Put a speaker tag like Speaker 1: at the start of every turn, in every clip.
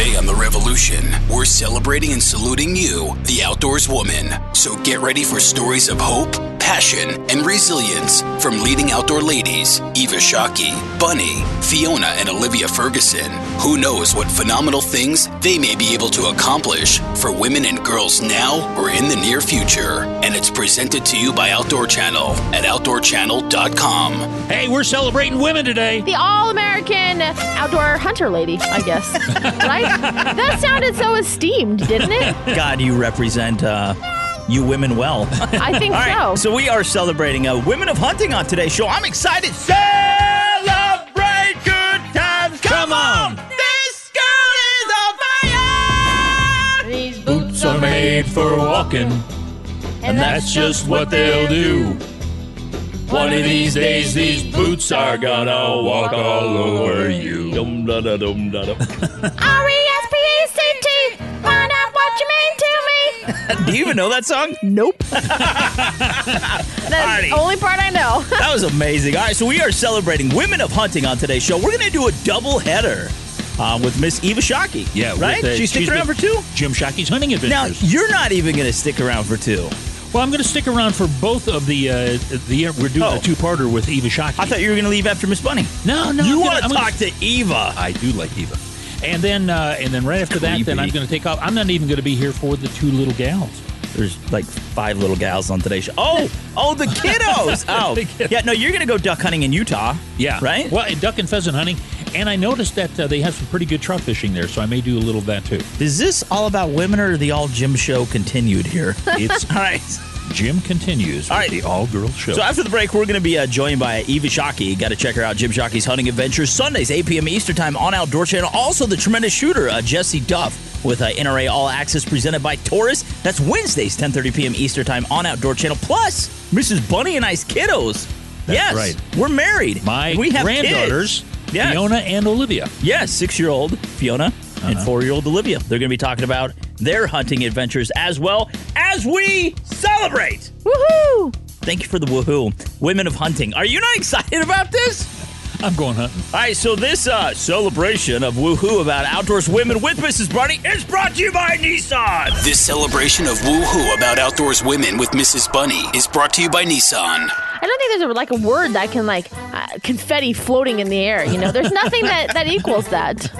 Speaker 1: Today on The Revolution, we're celebrating and saluting you, the outdoors woman. So get ready for stories of hope, passion, and resilience from leading outdoor ladies Eva Shockey, Bunny, Fiona, and Olivia Ferguson. Who knows what phenomenal things they may be able to accomplish for women and girls now or in the near future. And it's presented to you by Outdoor Channel at OutdoorChannel.com.
Speaker 2: Hey, we're celebrating women today.
Speaker 3: The all American outdoor hunter lady, I guess. right? That sounded so esteemed, didn't it?
Speaker 4: God, you represent uh, you women well.
Speaker 3: I think
Speaker 4: All right,
Speaker 3: so.
Speaker 4: so we are celebrating uh, Women of Hunting on today's show. I'm excited. Celebrate good times. Come on. This girl is on fire.
Speaker 3: These
Speaker 2: Boots are made for walking, and that's just what they'll do. One of these days, these boots are gonna walk all over you.
Speaker 4: Dum, da, da, dum, da, da.
Speaker 3: R-E-S-P-E-C-T. Find out what you mean to me.
Speaker 4: Do you even know that song?
Speaker 3: Nope. That's
Speaker 4: Alrighty.
Speaker 3: the only part I know.
Speaker 4: That was amazing. All right, so we are celebrating Women of Hunting on today's show. We're going to do a double header uh, with Miss Eva Shockey.
Speaker 2: Yeah, with,
Speaker 4: right?
Speaker 2: uh,
Speaker 4: she's sticking
Speaker 2: she's
Speaker 4: around
Speaker 2: the-
Speaker 4: for two.
Speaker 2: Jim Shockey's hunting adventures.
Speaker 4: Now you're not even going to stick around for two.
Speaker 2: Well, I'm going to stick around for both of the. Uh, the we're doing
Speaker 4: Oh.
Speaker 2: a two-parter with Eva Shockey.
Speaker 4: I thought you were going to leave after Miss Bunny.
Speaker 2: no, no.
Speaker 4: you want to
Speaker 2: I'm gonna-
Speaker 4: talk to Eva?
Speaker 2: I do like Eva. And then, uh, and then right after that, then I'm going to take off. I'm not even going to be here for the two little gals.
Speaker 4: There's like five little gals on today's show. Oh, oh, the kiddos. Oh, yeah. No, you're going to go duck hunting in Utah.
Speaker 2: Yeah,
Speaker 4: right.
Speaker 2: Well, duck and pheasant hunting, and I noticed that uh, they have some pretty good trout fishing there, so I may do a little of that too.
Speaker 4: Is this all about women or the all Jim show continued here?
Speaker 2: It's
Speaker 4: all right.
Speaker 2: Jim continues with
Speaker 4: All right.
Speaker 2: the all girls show.
Speaker 4: So after the break, we're going to be uh, joined by Eva Shockey. Got to check her out. Jim Shockey's Hunting Adventures Sundays, 8 p.m. Eastern Time on Outdoor Channel. Also, the tremendous shooter uh, Jessie Duff with uh, NRA All Access presented by Taurus. That's Wednesdays, 10:30 p.m. Eastern Time on Outdoor Channel. Plus, Mrs. Bunny and I's kiddos.
Speaker 2: That's
Speaker 4: yes,
Speaker 2: right.
Speaker 4: We're married.
Speaker 2: My
Speaker 4: we have
Speaker 2: granddaughters,
Speaker 4: kids. Yes.
Speaker 2: Fiona and Olivia.
Speaker 4: Yes, six-year-old Fiona and
Speaker 2: Uh-huh.
Speaker 4: four-year-old Olivia. They're going to be talking about their hunting adventures as well as we celebrate.
Speaker 3: Woohoo!
Speaker 4: Thank you for the woohoo. Women of hunting. Are you not excited about this?
Speaker 2: I'm going hunting.
Speaker 4: All right, so this uh, celebration of woohoo about outdoors women with Mrs. Bunny is brought to you by Nissan.
Speaker 1: This celebration of woohoo about outdoors women with Mrs. Bunny is brought to you by Nissan.
Speaker 3: I don't think there's a, like a word that can like uh, confetti floating in the air. You know, there's nothing that that equals that.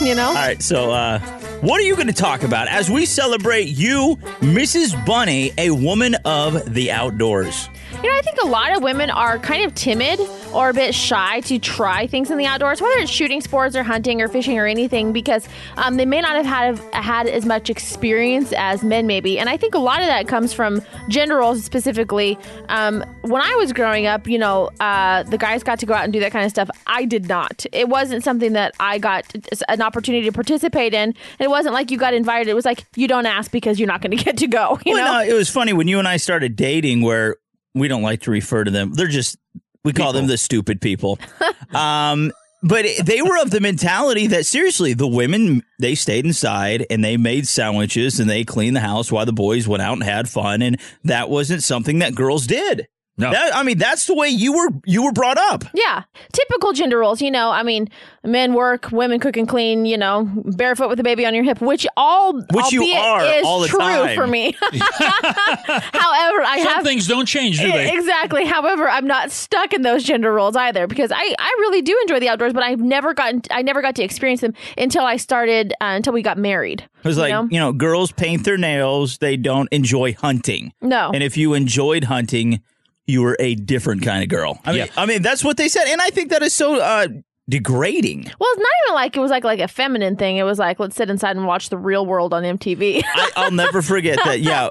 Speaker 3: You know.
Speaker 4: All right, so uh, what are you going to talk about as we celebrate you, Mrs. Bunny, a woman of the outdoors?
Speaker 3: You know, I think a lot of women are kind of timid or a bit shy to try things in the outdoors, whether it's shooting sports or hunting or fishing or anything, because um, they may not have had had as much experience as men, maybe. And I think a lot of that comes from gender roles specifically. Um, when I was growing up, you know, uh, the guys got to go out and do that kind of stuff. I did not. It wasn't something that I got an opportunity to participate in. It wasn't like you got invited. It was like you don't ask because you're not going to get to go. You
Speaker 4: well,
Speaker 3: know.
Speaker 4: no, it was funny when you and I started dating, where we don't like to refer to them. They're just we call them the stupid people. um, but they were of the mentality that seriously, the women they stayed inside and they made sandwiches and they cleaned the house while the boys went out and had fun, and that wasn't something that girls did.
Speaker 2: No.
Speaker 4: That- I mean that's the way you were you were brought up.
Speaker 3: Yeah, typical gender roles. You know, I mean, men work, women cook and clean. You know, barefoot with a baby on your hip, which all
Speaker 4: Which you are
Speaker 3: is
Speaker 4: all the
Speaker 3: true
Speaker 4: time.
Speaker 3: for me. However, I
Speaker 2: Some
Speaker 3: have
Speaker 2: things don't change, do they?
Speaker 3: exactly. However, I'm not stuck in those gender roles either because I, I really do enjoy the outdoors, but I've never gotten I never got to experience them until I started uh, until we got married.
Speaker 4: It was
Speaker 3: you
Speaker 4: like
Speaker 3: know?
Speaker 4: you know, girls paint their nails. They don't enjoy hunting.
Speaker 3: No.
Speaker 4: and if you enjoyed hunting, you were a different kind of girl. I mean,
Speaker 2: Yeah.
Speaker 4: I mean that's what they said, and I think that is so uh, degrading.
Speaker 3: Well, it's not even like it was like like a feminine thing. It was like let's sit inside and watch the real world on MTV.
Speaker 4: I, I'll never forget that. Yeah,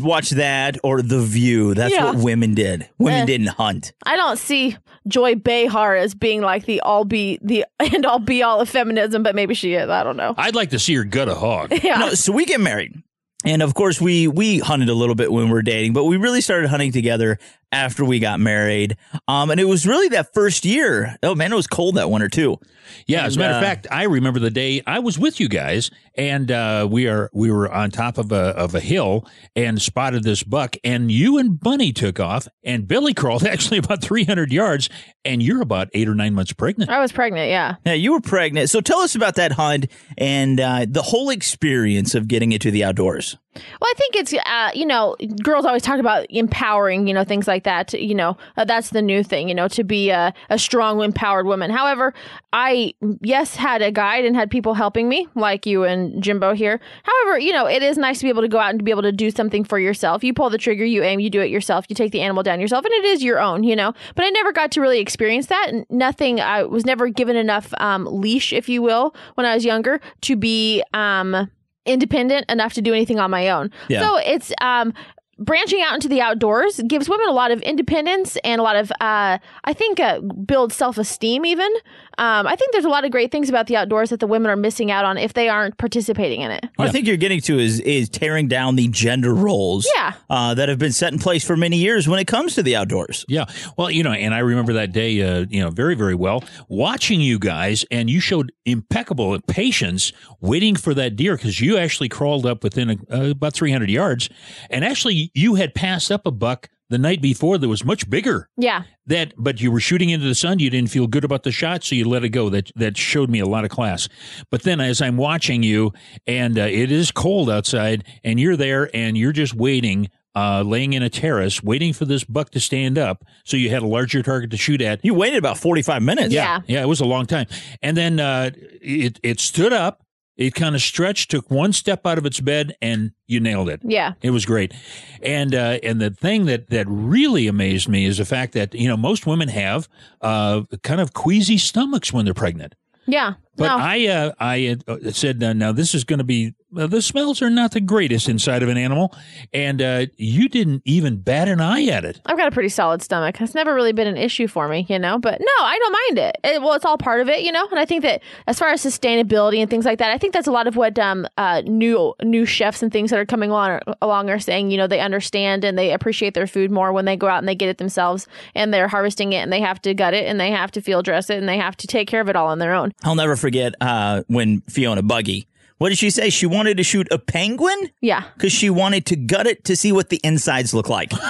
Speaker 4: watch that or The View. That's
Speaker 3: Yeah.
Speaker 4: what women did. Women
Speaker 3: Eh.
Speaker 4: didn't hunt.
Speaker 3: I don't see Joy Behar as being like the all be the and all be all of feminism, but maybe she is. I don't know.
Speaker 2: I'd like to see her gut a hog.
Speaker 3: Yeah.
Speaker 4: No, so we get married. And of course, we we hunted a little bit when we were dating, but we really started hunting together after we got married. Um, and it was really that first year. Oh man, it was cold that winter too.
Speaker 2: Yeah, as a
Speaker 4: And,
Speaker 2: matter of
Speaker 4: uh,
Speaker 2: fact, I remember the day I was with you guys, and uh, we are we were on top of a of a hill and spotted this buck, and you and Bunny took off, and Billy crawled actually about three hundred yards, and you're about eight or nine months pregnant.
Speaker 3: I was pregnant. Yeah.
Speaker 4: Yeah, you were pregnant. So tell us about that hunt and uh, the whole experience of getting into the outdoors.
Speaker 3: Well, I think it's uh, you know, girls always talk about empowering, you know, things like that. You know, uh, that's the new thing, you know, to be a, a strong, empowered woman. However, I yes had a guide and had people helping me, like you and Jimbo here. However, you know, it is nice to be able to go out and be able to do something for yourself. You pull the trigger, you aim, you do it yourself. You take the animal down yourself, and it is your own, you know. But I never got to really experience that. Nothing. I was never given enough um, leash, if you will, when I was younger to be. Um, independent enough to do anything on my own.
Speaker 4: Yeah.
Speaker 3: So it's um branching out into the outdoors gives women a lot of independence and a lot of uh I think uh, builds self-esteem even. Um I think there's a lot of great things about the outdoors that the women are missing out on if they aren't participating in it.
Speaker 4: What I think you're getting to is is tearing down the gender roles
Speaker 3: Yeah.
Speaker 4: uh, that have been set in place for many years when it comes to the outdoors.
Speaker 2: Yeah. Well, you know, and I remember that day, uh, you know, very, very well, watching you guys, and you showed impeccable patience waiting for that deer because you actually crawled up within a, uh, about 300 yards. And actually, you had passed up a buck the night before that was much bigger.
Speaker 3: Yeah.
Speaker 2: That, but you were shooting into the sun. You didn't feel good about the shot, so you let it go. That that showed me a lot of class. But then, as I'm watching you, and uh, it is cold outside, and you're there, and you're just waiting, uh, laying in a terrace, waiting for this buck to stand up, so you had a larger target to shoot at.
Speaker 4: You waited about 45 minutes.
Speaker 3: Yeah.
Speaker 2: Yeah, it was a long time. And then uh, it it stood up. It kind of stretched, took one step out of its bed, and you nailed it.
Speaker 3: Yeah.
Speaker 2: It was great, and uh, and the thing that that really amazed me is the fact that you know most women have uh, kind of queasy stomachs when they're pregnant.
Speaker 3: Yeah.
Speaker 2: But
Speaker 3: no.
Speaker 2: I uh, I uh, said now this is going to be the smells are not the greatest inside of an animal, and uh, you didn't even bat an eye at it.
Speaker 3: I've got a pretty solid stomach. It's never really been an issue for me, you know. But no, I don't mind it. it. Well, it's all part of it, you know. And I think that as far as sustainability and things like that, I think that's a lot of what um uh new new chefs and things that are coming along along are saying. You know, they understand and they appreciate their food more when they go out and they get it themselves and they're harvesting it and they have to gut it and they have to field dress it and they have to take care of it all on their own.
Speaker 4: I'll never forget uh, when Fiona Buggy, what did she say? She wanted to shoot a penguin
Speaker 3: Yeah.
Speaker 4: because she wanted to gut it to see what the insides look like.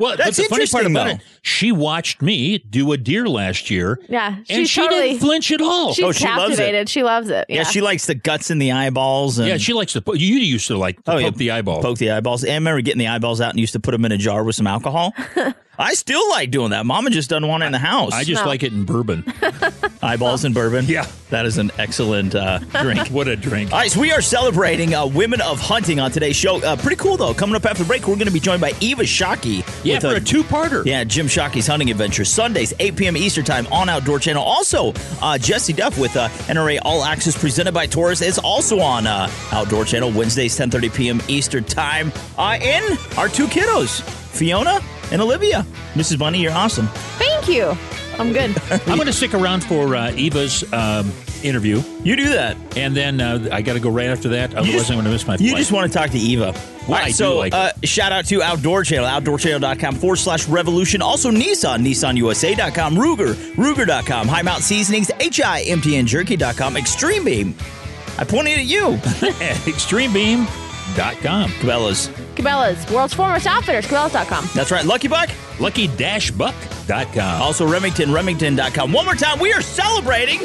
Speaker 2: Well,
Speaker 4: That's
Speaker 2: but the funny part about
Speaker 4: though.
Speaker 2: it, she watched me do a deer last year.
Speaker 3: Yeah,
Speaker 2: and she
Speaker 3: totally-
Speaker 2: didn't flinch at all.
Speaker 3: She's
Speaker 4: Oh, she loves it.
Speaker 3: captivated. She loves it. Yeah.
Speaker 4: yeah. she likes the guts and the eyeballs. And
Speaker 2: yeah, she likes to. po- You used to like to
Speaker 4: Oh, yeah.
Speaker 2: poke the eyeball.
Speaker 4: Poke the eyeballs. And I remember getting the eyeballs out and used to put them in a jar with some alcohol. I still like doing that. Mama just doesn't want it in the house.
Speaker 2: I just
Speaker 3: No.
Speaker 2: like it in bourbon.
Speaker 4: eyeballs and bourbon.
Speaker 2: Yeah.
Speaker 4: that is an excellent uh, drink.
Speaker 2: what a drink!
Speaker 4: All right, so we are celebrating uh, Women of Hunting on today's show. Uh, pretty cool, though. Coming up after the break, we're going to be joined by Eva Shockey.
Speaker 2: yeah,
Speaker 4: with
Speaker 2: for a two-parter.
Speaker 4: Yeah, Jim Shockey's Hunting Adventure, Sundays, 8 p.m. Eastern Time on Outdoor Channel. Also, uh, Jessie Duff with uh, NRA All Access presented by Taurus is also on uh, Outdoor Channel, Wednesdays, 10.30 p.m. Eastern Time. Uh, and our two kiddos, Fiona and Olivia. Mrs. Bunny, you're awesome.
Speaker 3: Thank you. I'm good.
Speaker 2: I'm going to stick around for uh, Eva's um, interview,
Speaker 4: You do that.
Speaker 2: and then uh, I got to go right after that. Otherwise,
Speaker 4: just-
Speaker 2: I'm going to miss my
Speaker 4: You just want to talk to Eva.
Speaker 2: Well, I
Speaker 4: so
Speaker 2: like
Speaker 4: uh, shout out to Outdoor Channel, outdoorchannel.com forward slash revolution. Also Nissan, nissanusa.com, Ruger, Ruger.com, High Mount Seasonings, HIMTN Jerky.com, Extreme Beam. I pointed at you.
Speaker 2: ExtremeBeam.com.
Speaker 4: Cabela's.
Speaker 3: Cabela's, world's foremost outfitters, Cabela's.com.
Speaker 4: That's right. Lucky Buck.
Speaker 2: Lucky-Buck.com.
Speaker 4: Also Remington, Remington.com. One more time, we are celebrating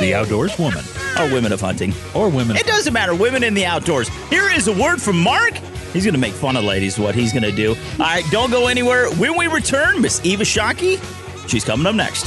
Speaker 2: The Outdoors Woman.
Speaker 4: our women of hunting.
Speaker 2: Or women.
Speaker 4: It doesn't matter. Women in the outdoors. Here is a word from Mark. He's going to make fun of ladies, what he's going to do. All right, don't go anywhere. When we return, Miss Eva Shockey, she's coming up next.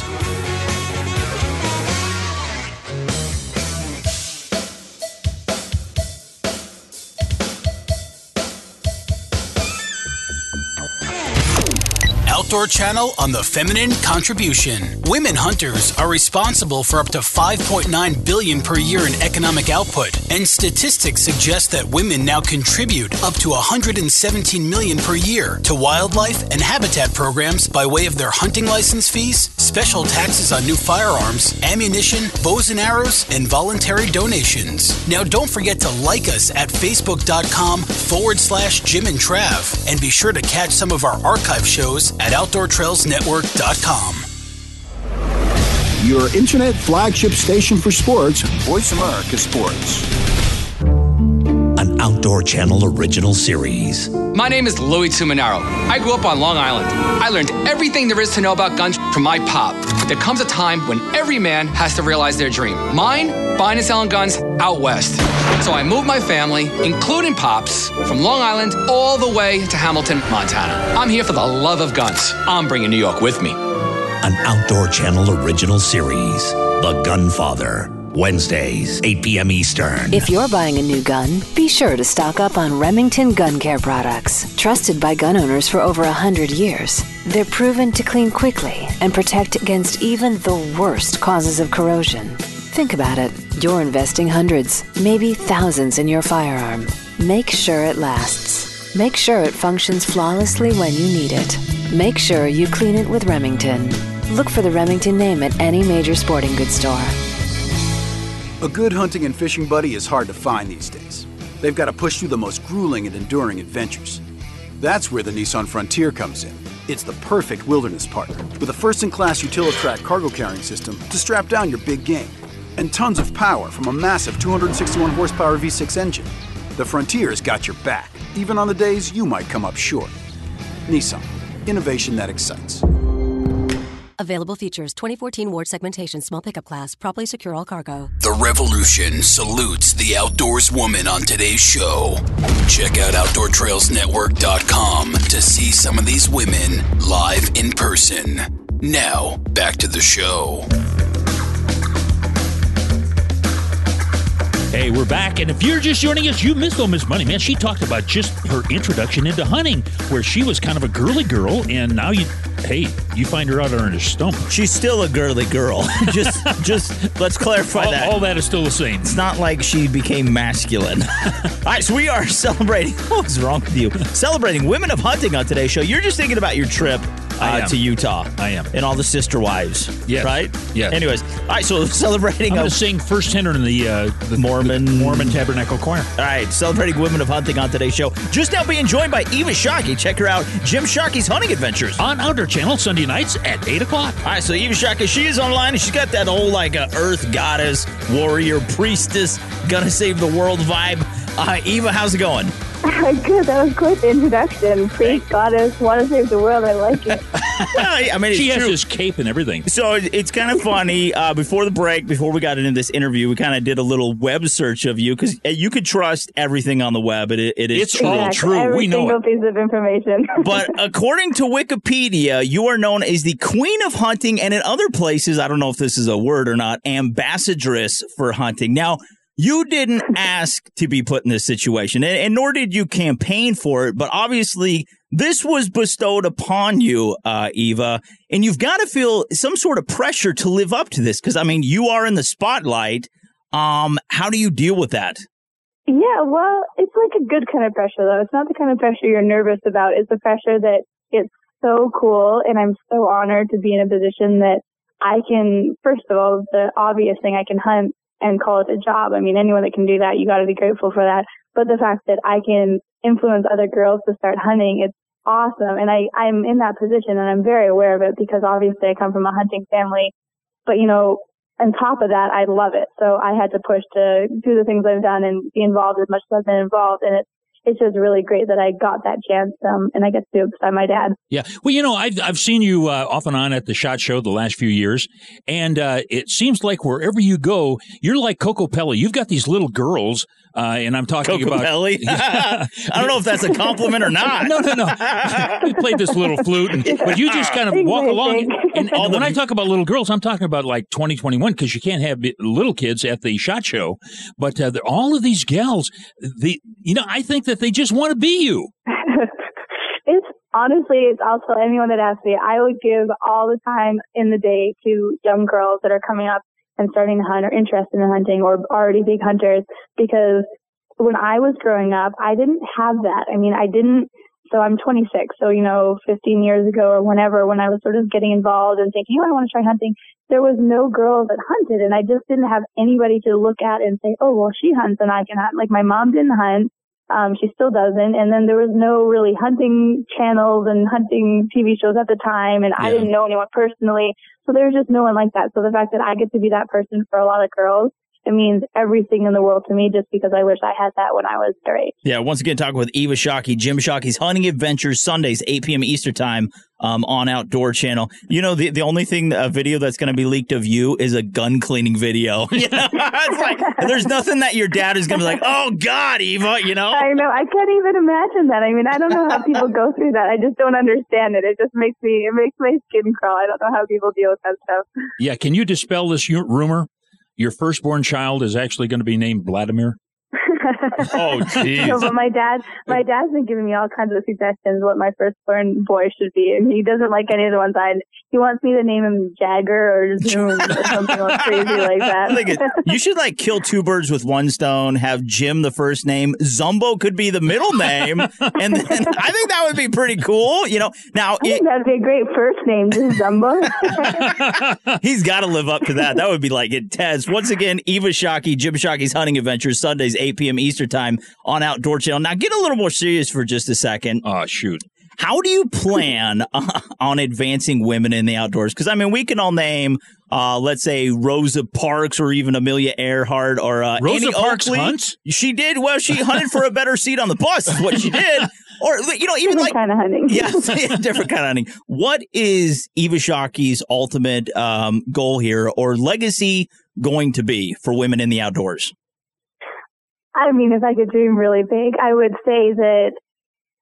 Speaker 1: Outdoor Channel on the feminine contribution. Women hunters are responsible for up to 5.9 billion per year in economic output, and statistics suggest that women now contribute up to 117 million per year to wildlife and habitat programs by way of their hunting license fees, special taxes on new firearms, ammunition, bows and arrows, and voluntary donations. Now, don't forget to like us at facebook.com forward slash Jim and Trav, and be sure to catch some of our archive shows at OutdoorTrailsNetwork.com.
Speaker 5: Your internet flagship station for sports, Voice America Sports.
Speaker 6: An Outdoor Channel original series.
Speaker 7: My name is Louis Tuminaro. I grew up on Long Island. I learned everything there is to know about guns from my pop. There comes a time when every man has to realize their dream. Mine, buying and selling guns out west. So I moved my family, including Pops, from Long Island all the way to Hamilton, Montana. I'm here for the love of guns. I'm bringing New York with me.
Speaker 6: An Outdoor Channel original series. The Gunfather. Wednesdays, 8 p.m. Eastern.
Speaker 8: If you're buying a new gun, be sure to stock up on Remington Gun Care products. Trusted by gun owners for over 100 years, they're proven to clean quickly and protect against even the worst causes of corrosion. Think about it. You're investing hundreds, maybe thousands in your firearm. Make sure it lasts. Make sure it functions flawlessly when you need it. Make sure you clean it with Remington. Look for the Remington name at any major sporting goods store.
Speaker 5: A good hunting and fishing buddy is hard to find these days. They've got to push through the most grueling and enduring adventures. That's where the Nissan Frontier comes in. It's the perfect wilderness partner with a first in class Utilitrack cargo carrying system to strap down your big game. And tons of power from a massive 261 horsepower V6 engine. The Frontier's got your back, even on the days you might come up short. Nissan, innovation that excites.
Speaker 9: Available features 2014 Ward segmentation, small pickup class, properly secure all cargo.
Speaker 1: The revolution salutes the outdoors woman on today's show. Check out OutdoorTrailsNetwork.com to see some of these women live in person. Now, back to the show.
Speaker 2: Hey, we're back, and if you're just joining us, you missed old Miss Bunny, man. She talked about just her introduction into hunting, where she was kind of a girly girl, and now you, hey, you find her out on her stump.
Speaker 4: She's still a girly girl. just, just let's clarify
Speaker 2: All,
Speaker 4: that.
Speaker 2: all that is still the same.
Speaker 4: It's not like she became masculine. All right, so we are celebrating. What's wrong with you? Celebrating women of hunting on today's show. You're just thinking about your trip uh, to Utah.
Speaker 2: I am.
Speaker 4: And all the sister wives.
Speaker 2: Yes.
Speaker 4: Right?
Speaker 2: Yes.
Speaker 4: Anyways, all right, so celebrating
Speaker 2: I'm going to sing first tenor in the, uh, the
Speaker 4: Mormon-
Speaker 2: the Mormon Tabernacle Choir.
Speaker 4: All right, celebrating women of hunting on today's show. Just now being joined by Eva Shockey. Check her out, Jim Shockey's Hunting Adventures.
Speaker 2: On Outdoor Channel, Sunday nights at 8 o'clock.
Speaker 4: All right, so Eva Shockey, she is online and she's got that old, like uh, earth goddess, warrior, priestess, gonna save the world vibe. Uh, Eva, how's it going?
Speaker 10: Good. That was quite the introduction. Priest, goddess, want to save the world. I like it.
Speaker 4: Well, I mean, it's
Speaker 2: She has
Speaker 4: true.
Speaker 2: this cape and everything.
Speaker 4: So it's kind of funny. Uh, before the break, before we got into this interview, we kind of did a little web search of you because you could trust everything on the web. It, it is
Speaker 2: It's
Speaker 4: true.
Speaker 2: all true.
Speaker 10: Every
Speaker 2: We know
Speaker 10: single
Speaker 2: it.
Speaker 10: piece of information.
Speaker 4: But according to Wikipedia, you are known as the queen of hunting, and in other places, I don't know if this is a word or not, ambassadress for hunting. Now, you didn't ask to be put in this situation, and, and nor did you campaign for it, but obviously, this was bestowed upon you, uh, Eva, and you've got to feel some sort of pressure to live up to this because, I mean, you are in the spotlight. Um, how do you deal with that?
Speaker 10: yeah, well, it's like a good kind of pressure, though. It's not the kind of pressure you're nervous about. It's the pressure that it's so cool, and I'm so honored to be in a position that I can, first of all, the obvious thing, I can hunt and call it a job. I mean, anyone that can do that, you got to be grateful for that. But the fact that I can influence other girls to start hunting, it's awesome. And I, I'm in that position and I'm very aware of it because obviously I come from a hunting family. But, you know, on top of that, I love it. So I had to push to do the things I've done and be involved as much as I've been involved. And it's, it's just really great that I got that chance. Um, and I get to do it beside my dad.
Speaker 2: Yeah. Well, you know, I've, I've seen you uh, off and on at the SHOT Show the last few years, and uh, it seems like wherever you go, you're like Kokopelli. You've got these little girls, uh, and I'm talking
Speaker 4: Coco
Speaker 2: about.
Speaker 4: Pelli? I don't know if that's a compliment or not.
Speaker 2: no, no, no. you played this little flute, and, but you just kind of walk along. And, and when I talk about little girls, I'm talking about like 2021 because you can't have little kids at the SHOT Show. But uh, all of these gals, the you know, I think that they just want to be you.
Speaker 10: it's honestly, it's, I'll tell anyone that asks me, I would give all the time in the day to young girls that are coming up and starting to hunt or interested in hunting or already big hunters because when I was growing up, I didn't have that. I mean, I didn't, so I'm 26. So, you know, 15 years ago or whenever, when I was sort of getting involved and thinking, oh, I want to try hunting, there was no girl that hunted and I just didn't have anybody to look at and say, oh, well, she hunts and I can hunt. Like my mom didn't hunt. Um, she still doesn't. And then there was no really hunting channels and hunting TV shows at the time. And I didn't know anyone personally. So there was just no one like that. So the fact that I get to be that person for a lot of girls it means everything in the world to me just because I wish I had that when I was their age.
Speaker 4: Yeah, once again, talking with Eva Shockey, Jim Shockey's Hunting Adventures, Sundays, 8 p.m. Eastern Time um, on Outdoor Channel. You know, the, the only thing, a video that's going to be leaked of you is a gun cleaning video. You know? it's like, there's nothing that your dad is going to be like, oh, God, Eva, you know?
Speaker 10: I know. I can't even imagine that. I mean, I don't know how people go through that. I just don't understand it. It just makes me, it makes my skin crawl. I don't know how people deal with that stuff.
Speaker 2: Yeah. Can you dispel this rumor? Your firstborn child is actually going to be named Vladimir? Oh, jeez.
Speaker 10: No, but my dad, my dad's been giving me all kinds of suggestions what my firstborn boy should be, and he doesn't like any of the ones I. He wants me to name him Jagger or Zoom or something crazy like that.
Speaker 4: you should like kill two birds with one stone. Have Jim the first name, Zumbo could be the middle name, and then I think that would be pretty cool. You know, now
Speaker 10: it, that'd be a great first name, just Zumbo.
Speaker 4: he's got to live up to that. That would be like intense. Once again, Eva Shockey, Jim Shockey's Hunting Adventures, Sundays, 8 p.m. Eastern Time on Outdoor Channel. Now, get a little more serious for just a second.
Speaker 2: Oh, shoot.
Speaker 4: How do you plan on advancing women in the outdoors? Because I mean, we can all name, uh, let's say Rosa Parks or even Amelia Earhart or uh,
Speaker 2: Rosa
Speaker 4: Annie
Speaker 2: Parks
Speaker 4: Oakley.
Speaker 2: hunts.
Speaker 4: She did well. She hunted for a better seat on the bus. Is what she did. Or you know, even
Speaker 10: different
Speaker 4: like
Speaker 10: kind of hunting.
Speaker 4: yeah, different kind of hunting. What is Eva Shockey's ultimate um, goal here or legacy going to be for women in the outdoors?
Speaker 10: I mean, if I could dream really big, I would say that,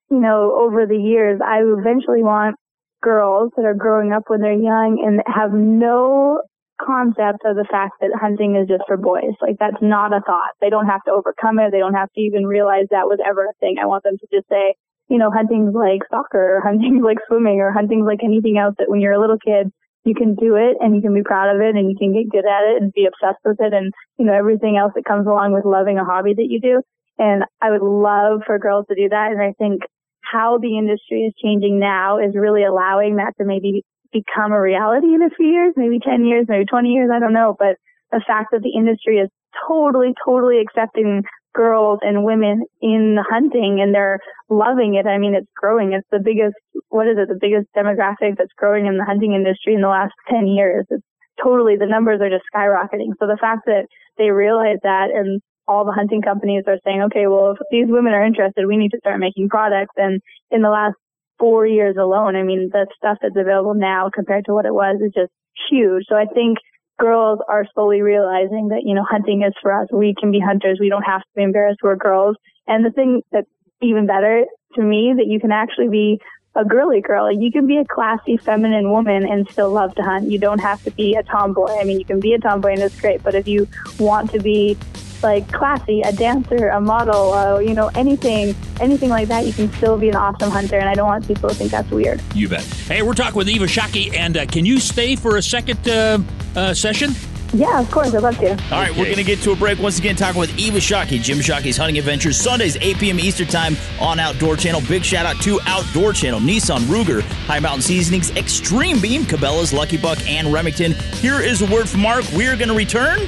Speaker 10: you know, over the years, I eventually want girls that are growing up when they're young and have no concept of the fact that hunting is just for boys. Like that's not a thought. They don't have to overcome it. They don't have to even realize that was ever a thing. I want them to just say, you know, hunting's like soccer or hunting's like swimming or hunting's like anything else that when you're a little kid, you can do it and you can be proud of it and you can get good at it and be obsessed with it and, you know, everything else that comes along with loving a hobby that you do. And I would love for girls to do that. And I think how the industry is changing now is really allowing that to maybe become a reality in a few years, maybe 10 years, maybe 20 years. I don't know. But the fact that the industry is totally, totally accepting girls and women in hunting and they're loving it. I mean, it's growing. It's the biggest, what is it? The biggest demographic that's growing in the hunting industry in the last 10 years. It's totally, the numbers are just skyrocketing. So the fact that they realize that and all the hunting companies are saying, okay, well, if these women are interested, we need to start making products. And in the last four years alone, I mean, the stuff that's available now compared to what it was is just huge. So I think girls are slowly realizing that, you know, hunting is for us. We can be hunters. We don't have to be embarrassed. We're girls. And the thing that's even better to me that you can actually be a girly girl. You can be a classy, feminine woman and still love to hunt. You don't have to be a tomboy. I mean, you can be a tomboy and it's great, but if you want to be like classy, a dancer, a model, uh, you know, anything, anything like that, you can still be an awesome hunter. And I don't want people to think that's weird.
Speaker 2: You bet. Hey, we're talking with Eva Shockey, and uh, can you stay for a second uh, uh session?
Speaker 10: Yeah, of course. I'd love to.
Speaker 4: All right, we're going to get to a break. Once again, talking with Eva Shockey, Jim Shockey's Hunting Adventures, Sundays, 8 p.m. Eastern Time on Outdoor Channel. Big shout out to Outdoor Channel, Nissan, Ruger, High Mountain Seasonings, Extreme Beam, Cabela's, Lucky Buck, and Remington. Here is a word from Mark. We're going to return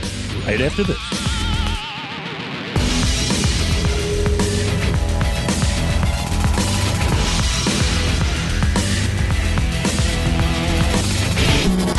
Speaker 2: right after this.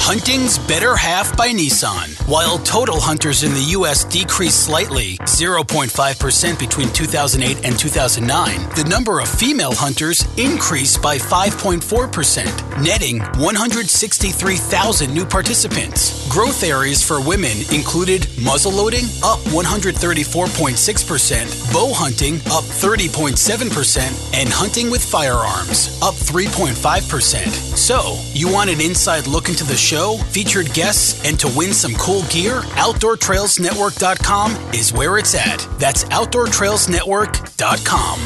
Speaker 1: Hunting's Better Half by Nissan. While total hunters in the U.S. decreased slightly, 0.5% between 2008 and 2009, the number of female hunters increased by 5.4%, netting 163,000 new participants. Growth areas for women included muzzle loading, up 134.6%, bow hunting, up 30.7%, and hunting with firearms, up 3.5%. So, you want an inside look into the show, featured guests, and to win some cool gear? OutdoorTrailsNetwork.com is where it's at. That's OutdoorTrailsNetwork.com.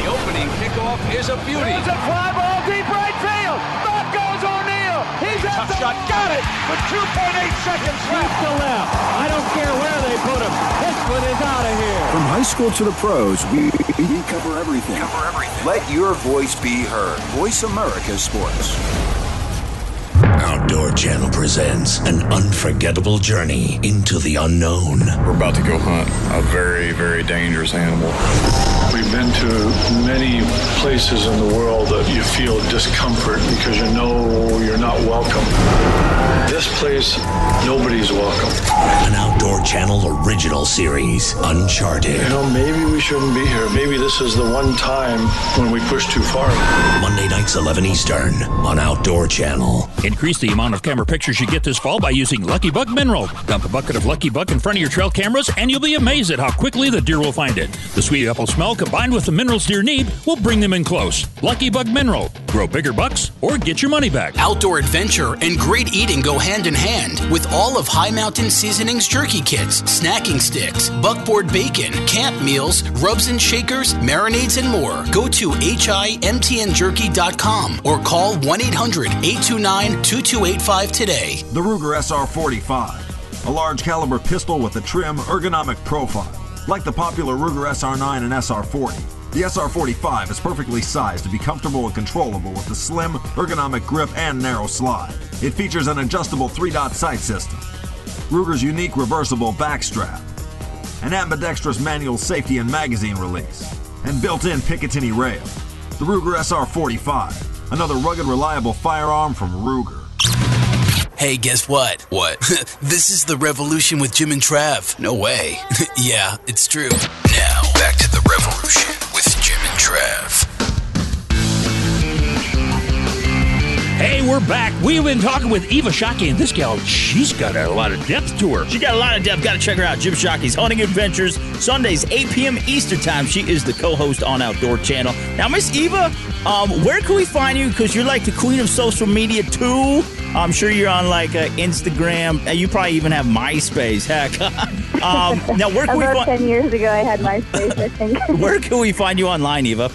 Speaker 11: The opening kickoff is a beauty.
Speaker 12: It's a fly ball deep right field. Back goes O'Neill. He's at the shot. Got it with 2.8 seconds left.
Speaker 13: to left. I don't care where they put him. This one is out of here.
Speaker 5: From high school to the pros, we, we cover everything. Cover everything. Let your voice be heard. Voice America Sports.
Speaker 6: Outdoor Channel presents an unforgettable journey into the unknown.
Speaker 14: We're about to go hunt a very, very dangerous animal.
Speaker 15: We've been to many places in the world that you feel discomfort because you know you're not welcome. This place, nobody's welcome.
Speaker 6: An Outdoor Channel original series, Uncharted.
Speaker 15: You know, maybe we shouldn't be here. Maybe this is the one time when we push too far.
Speaker 6: Monday nights, 11 Eastern, on Outdoor Channel.
Speaker 2: Increase the amount of camera pictures you get this fall by using Lucky Buck Mineral. Dump a bucket of Lucky Buck in front of your trail cameras, and you'll be amazed at how quickly the deer will find it. The sweet apple smell combined with the minerals deer need will bring them in close. Lucky Buck Mineral. Grow bigger bucks or get your money back.
Speaker 1: Outdoor adventure and great eating go hand in hand with all of High Mountain Seasonings jerky kits, snacking sticks, buckboard bacon, camp meals, rubs and shakers, marinades, and more. Go to HIMTNJerky.com or call 1 800 829 2285 today.
Speaker 16: The Ruger SR 45, a large caliber pistol with a trim, ergonomic profile. Like the popular Ruger SR9 and SR 40, the SR 45 is perfectly sized to be comfortable and controllable with a slim, ergonomic grip and narrow slide. It features an adjustable three dot sight system, Ruger's unique reversible backstrap, an ambidextrous manual safety and magazine release, and built in Picatinny rail. The Ruger SR 45, another rugged, reliable firearm from Ruger.
Speaker 1: Hey, guess what? What? this is the revolution with Jim and Trav. No way. yeah, it's true. Now, back to the revolution with Jim and Trav.
Speaker 2: Hey, we're back. We've been talking with Eva Shockey, and this gal, she's got a lot of depth to her.
Speaker 4: She got a lot of depth. Got to check her out. Jim Shockey's Hunting Adventures, Sundays, 8 p.m. Eastern Time. She is the co-host on Outdoor Channel. Now, Miss Eva, um, where can we find you? Because you're like the queen of social media too. I'm sure you're on like uh, Instagram. Uh, You probably even have MySpace. Heck. um, now, where can we
Speaker 10: About
Speaker 4: find?
Speaker 10: 10 years ago, I had MySpace, I think.
Speaker 4: Where can we find you online, Eva?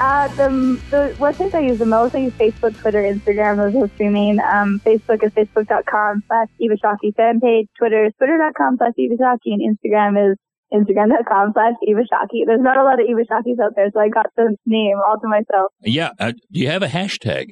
Speaker 10: Uh, the, the websites I use the most, I use Facebook, Twitter, Instagram. Those are the three main. Um, Facebook is facebook.com slash Eva Shockey fan page. Twitter is twitter.com slash Eva Shockey. And Instagram is instagram.com slash Eva Shockey. There's not a lot of Eva Shockeys out there, so I got the name all to myself.
Speaker 2: Yeah. Uh, do you have a hashtag?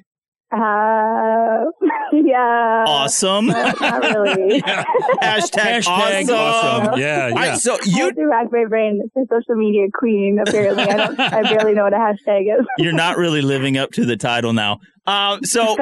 Speaker 10: Uh, yeah.
Speaker 4: Awesome.
Speaker 10: Not really.
Speaker 4: Hashtag,
Speaker 2: Hashtag
Speaker 4: awesome.
Speaker 2: awesome. Yeah,
Speaker 10: I-
Speaker 2: yeah.
Speaker 4: so
Speaker 10: I have rack my brain. It's a social media queen, apparently. I, don't, I barely know what a hashtag is.
Speaker 4: You're not really living up to the title now. Uh, so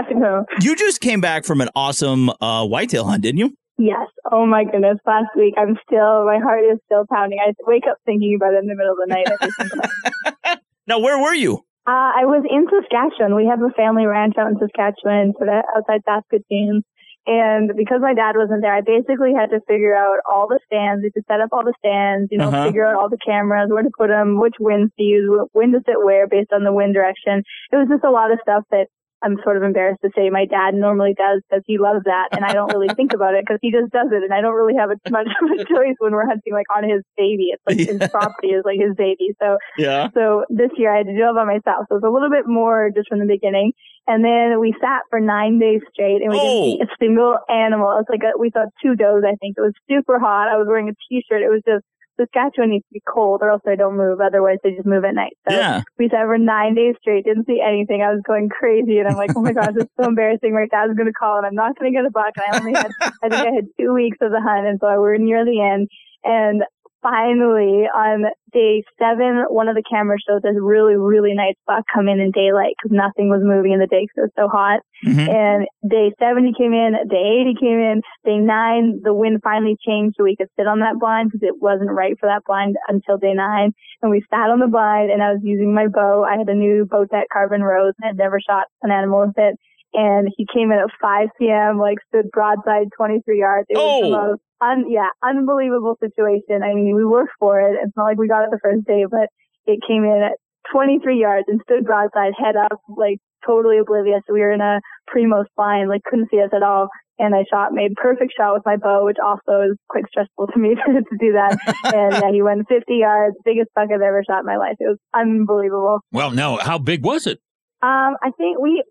Speaker 4: you just came back from an awesome uh, whitetail hunt, didn't you?
Speaker 10: Yes. Oh my goodness. Last week, I'm still, my heart is still pounding. I wake up thinking about it in the middle of the night. every night.
Speaker 4: Now, where were you?
Speaker 10: Uh, I was in Saskatchewan. We have a family ranch out in Saskatchewan, sort of outside Saskatoon. And because my dad wasn't there, I basically had to figure out all the stands. We had to set up all the stands, you know,
Speaker 17: Uh-huh.
Speaker 10: figure out all the cameras, where to put them, which winds to use, when to sit where based on the wind direction. It was just a lot of stuff that I'm sort of embarrassed to say my dad normally does because he loves that. And I don't really think about it because he just does it. And I don't really have a, much of a choice when we're hunting like on his baby. It's like his property is like his baby. So
Speaker 4: Yeah.
Speaker 10: so this year I had to do it by myself. So it was a little bit more just from the beginning. And then we sat for nine days straight and we didn't see oh. a single animal. It was like a, we saw two does, I think. It was super hot. I was wearing a t-shirt. It was just, Saskatchewan needs to be cold or else they don't move. Otherwise they just move at night. So
Speaker 4: Yeah.
Speaker 10: we sat for nine days straight, didn't see anything. I was going crazy and I'm like, oh my gosh, it's so embarrassing. My dad's going to call and I'm not going to get a buck. And I only had, I think I had two weeks of the hunt. And so we were near the end. And finally on day seven, one of the cameras showed this really, really nice buck come in in daylight because nothing was moving in the day because it was so hot.
Speaker 17: Mhm.
Speaker 10: And day seven he came in, day eight he came in, day nine the wind finally changed so we could sit on that blind because it wasn't right for that blind until day nine. And we sat on the blind and I was using my bow. I had a new bow Bowtech Carbon Rose and had never shot an animal with it. And he came in at 5 p.m., like stood broadside 23 yards. It was the
Speaker 17: Oh.
Speaker 10: most, un- yeah, unbelievable situation. I mean, we worked for it. It's not like we got it the first day, but it came in at 23 yards and stood broadside, head up, like totally oblivious. We were in a Primos blind, like couldn't see us at all. and I shot, made perfect shot with my bow, which also is quite stressful to me to, to do that. and yeah, he went 50 yards, biggest buck I've ever shot in my life. It was unbelievable.
Speaker 2: Well, now, how big was it?
Speaker 10: Um, I think we,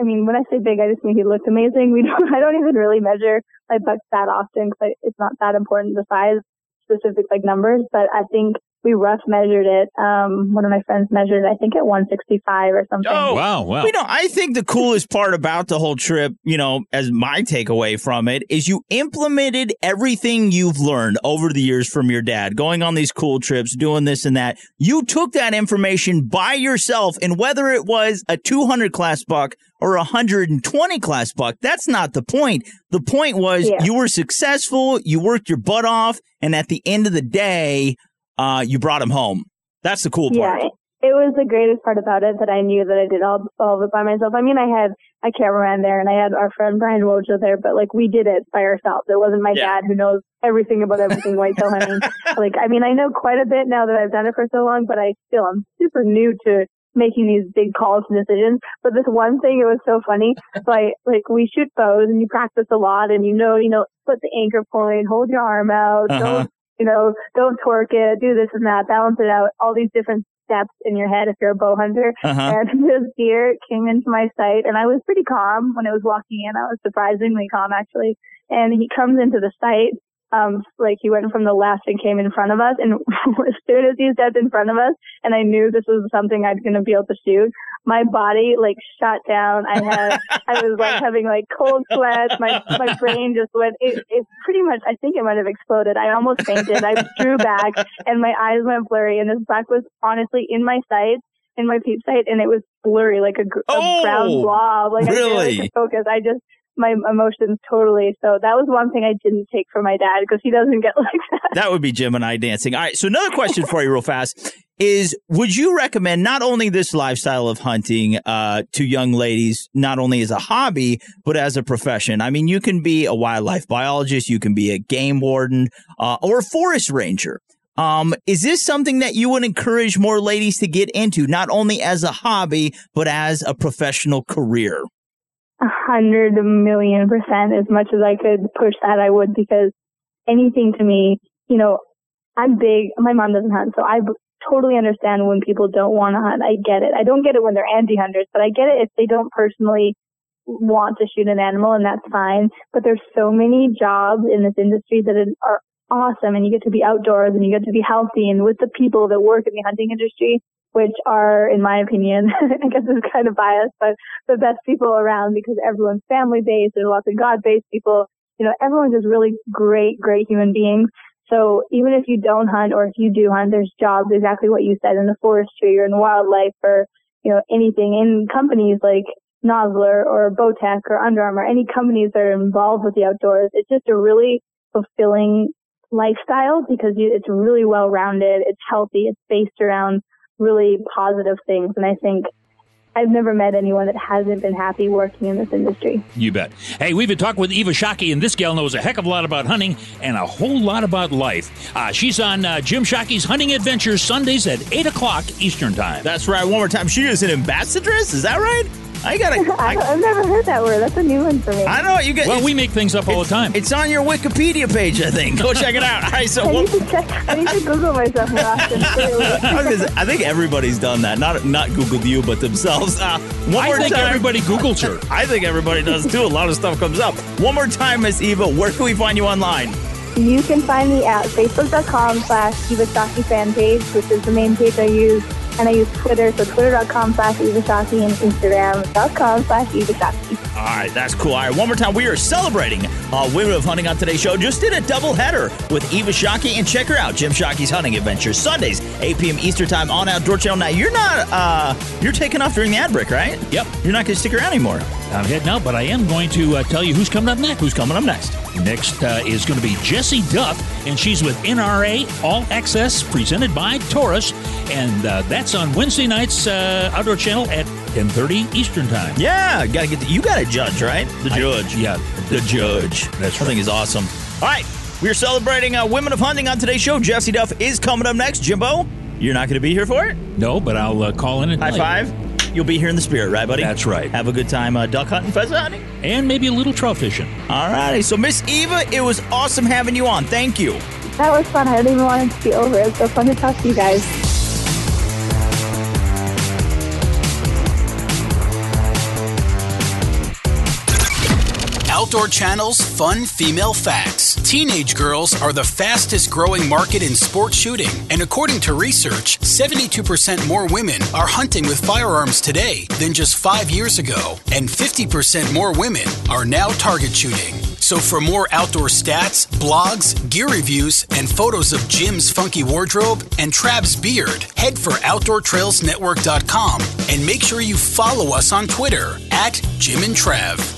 Speaker 10: I mean, when I say big, I just mean he looked amazing. We don't, I don't even really measure my bucks that often because it's not that important the size, specific like numbers. But I think we rough measured it. Um, one of my friends measured it, I think at 165 or something.
Speaker 4: Oh,
Speaker 2: wow, wow.
Speaker 4: You know, I think the coolest part about the whole trip, you know, as my takeaway from it, is you implemented everything you've learned over the years from your dad, going on these cool trips, doing this and that. You took that information by yourself, and whether it was a 200 class buck or a 120 class buck, that's not the point. The point was
Speaker 10: Yeah.
Speaker 4: you were successful, you worked your butt off, and at the end of the day, uh, you brought him home. That's the cool part.
Speaker 10: Yeah, it, was the greatest part about it that I knew that I did all, all of it by myself. I mean, I had a cameraman there and I had our friend Brian Wojda there, but like we did it by ourselves. It wasn't my
Speaker 4: Yeah.
Speaker 10: dad who knows everything about everything whitetail hunting. like, I mean, I know quite a bit now that I've done it for so long, but I still am super new to making these big calls and decisions. But this one thing, it was so funny. So I, like, we shoot bows and you practice a lot and you know, you know, put the anchor point, hold your arm out,
Speaker 4: Uh-huh.
Speaker 10: don't you know, don't torque it, do this and that, balance it out, all these different steps in your head if you're a bow hunter.
Speaker 4: Uh-huh.
Speaker 10: And this deer came into my sight and I was pretty calm when I was walking in. I was surprisingly calm actually. And he comes into the sight, um, like he went from the left and came in front of us. And as soon as he stepped in front of us and I knew this was something I was going to be able to shoot, my body like shut down. I had, I was like having like cold sweats. My, my brain just went, it, it pretty much, I think it might have exploded. I almost fainted. I drew back and my eyes went blurry and this buck was honestly in my sight, in my peep sight and it was blurry, like a, a
Speaker 4: Oh,
Speaker 10: brown blob. Like I
Speaker 4: really?
Speaker 10: barely could focus. I just, my emotions totally. So that was one thing I didn't take from my dad because he doesn't get like that.
Speaker 4: That would be Gemini dancing. All right. So another question for you, real fast, is: Would you recommend not only this lifestyle of hunting uh, to young ladies, not only as a hobby but as a profession? I mean, you can be a wildlife biologist, you can be a game warden, uh, or a forest ranger. Um, is this something that you would encourage more ladies to get into, not only as a hobby but as a professional career?
Speaker 10: A hundred million percent. As much as I could push that, I would because anything to me, you know, I'm big. My mom doesn't hunt, so I totally understand when people don't want to hunt. I get it. I don't get it when they're anti-hunters, but I get it if they don't personally want to shoot an animal, and that's fine. But there's so many jobs in this industry that are awesome, and you get to be outdoors, and you get to be healthy, and with the people that work in the hunting industry, which are, in my opinion, I guess it's kind of biased, but the best people around because everyone's family based. There's lots of God based people. You know, everyone's just really great, great human beings. So even if you don't hunt or if you do hunt, there's jobs exactly what you said in the forestry or in wildlife or, you know, anything in companies like Nosler or Bowtech or Under Armour, any companies that are involved with the outdoors. It's just a really fulfilling lifestyle because you, it's really well rounded. It's healthy. It's based around really positive things. And I think I've never met anyone that hasn't been happy working in this industry.
Speaker 2: You bet. Hey, we've been talking with Eva Shockey, and this gal knows a heck of a lot about hunting and a whole lot about life. Uh, she's on uh, Jim Shockey's Hunting Adventures Sundays at 8 o'clock Eastern Time.
Speaker 4: That's right. One more time. She is an ambassadress. Is that right? I gotta.
Speaker 10: I, I've never heard that word. That's a new one for me.
Speaker 4: I know you get.
Speaker 2: Well, we make things up all the time.
Speaker 4: It's on your Wikipedia page, I think. Go check it out. All right, so
Speaker 10: I
Speaker 4: one,
Speaker 10: need to check. I need to Google myself more often.
Speaker 4: I, say, I think everybody's done that. Not not Googled you, but themselves. Uh, one
Speaker 2: I
Speaker 4: more
Speaker 2: think
Speaker 4: time.
Speaker 2: everybody Googles her.
Speaker 4: I think everybody does too. A lot of stuff comes up. One more time, Miss Eva. Where can we find you online?
Speaker 10: You can find me at facebook.com slash Eva Shockey fan page, which is the main page I use. And I use Twitter, so twitter.com slash Eva Shockey and instagram.com slash Eva Shockey.
Speaker 4: All right, that's cool. All right, one more time. We are celebrating uh, Women of Hunting on today's show. Just did a double header with Eva Shockey, and check her out, Jim Shockey's Hunting Adventures, Sundays, 8 p.m. Eastern Time on Outdoor Channel. Now, you're not, uh, you're taking off during the ad break, right?
Speaker 2: Yep.
Speaker 4: You're not going to stick around anymore.
Speaker 2: I'm heading out, but I am going to uh, tell you who's coming up next.
Speaker 4: Who's coming up next?
Speaker 2: Next uh, is going to be Jessie Duff, and she's with NRA All Access, presented by Taurus, and uh, that's on Wednesday nights uh, Outdoor Channel at 10:30 Eastern Time.
Speaker 4: Yeah, got to get. The, you got a judge, right? The
Speaker 2: I-
Speaker 4: judge.
Speaker 2: yeah,
Speaker 4: the judge.
Speaker 2: That's
Speaker 4: I think is awesome. All right, we are celebrating uh, Women of Hunting on today's show. Jessie Duff is coming up next. Jimbo, you're not going to be here for it.
Speaker 2: No, but I'll uh, call in and
Speaker 4: High five. You'll be here in the spirit, right, buddy?
Speaker 2: That's right.
Speaker 4: Have a good time uh, duck hunting, pheasant hunting,
Speaker 2: and maybe a little trout fishing.
Speaker 4: All righty. So, Miss Eva, it was awesome having you on. Thank you.
Speaker 10: That was fun. I didn't even want it to be over. It's so fun to talk to you guys.
Speaker 1: Outdoor Channel's Fun Female Facts. Teenage girls are the fastest growing market in sport shooting, and according to research, 72% more women are hunting with firearms today than just five years ago, and 50% more women are now target shooting. So, for more outdoor stats, blogs, gear reviews, and photos of Jim's funky wardrobe and Trav's beard, head for OutdoorTrailsNetwork.com and make sure you follow us on Twitter at Jim and Trav.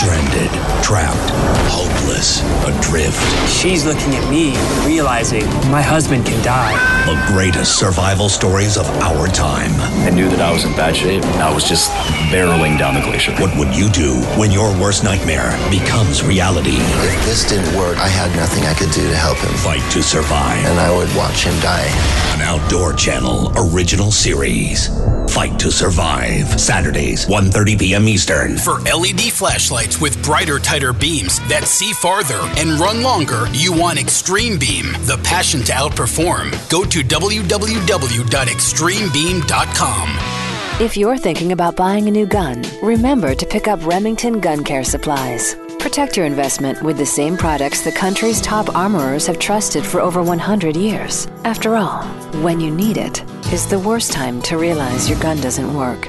Speaker 6: Stranded, trapped, hopeless, adrift.
Speaker 18: She's looking at me, realizing my husband can die.
Speaker 6: The greatest survival stories of our time.
Speaker 19: I knew that I was in bad shape. I was just barreling down the glacier.
Speaker 6: What would you do when your worst nightmare becomes reality?
Speaker 20: If this didn't work, I had nothing I could do to help him.
Speaker 6: Fight to survive.
Speaker 20: And I would watch him die.
Speaker 6: An Outdoor Channel original series. Fight to Survive. Saturdays, 1.30 p.m. Eastern.
Speaker 1: For LED flashlights with brighter, tighter beams that see farther and run longer, you want Extreme Beam, the passion to outperform. Go to www.extremebeam.com.
Speaker 8: If you're thinking about buying a new gun, remember to pick up Remington Gun Care Supplies. Protect your investment with the same products the country's top armorers have trusted for over 100 years. After all, when you need it is the worst time to realize your gun doesn't work.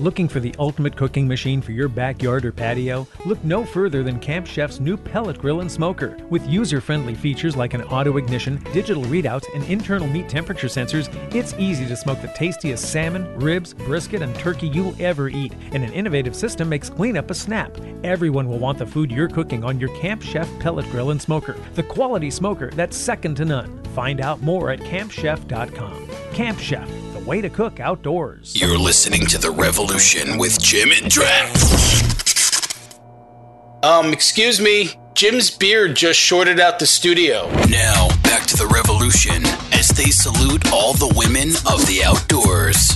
Speaker 21: Looking for the ultimate cooking machine for your backyard or patio? Look no further than Camp Chef's new pellet grill and smoker. With user friendly features like an auto ignition, digital readouts, and internal meat temperature sensors, it's easy to smoke the tastiest salmon, ribs, brisket, and turkey you'll ever eat. And an innovative system makes cleanup a snap. Everyone will want the food you're cooking on your Camp Chef pellet grill and smoker. The quality smoker that's second to none. Find out more at campchef.com. Camp Chef, way to cook outdoors.
Speaker 1: You're listening to The Revolution with Jim and Trav.
Speaker 22: Um, excuse me. Jim's beard just shorted out the studio.
Speaker 1: Now, back to The Revolution as they salute all the women of the outdoors.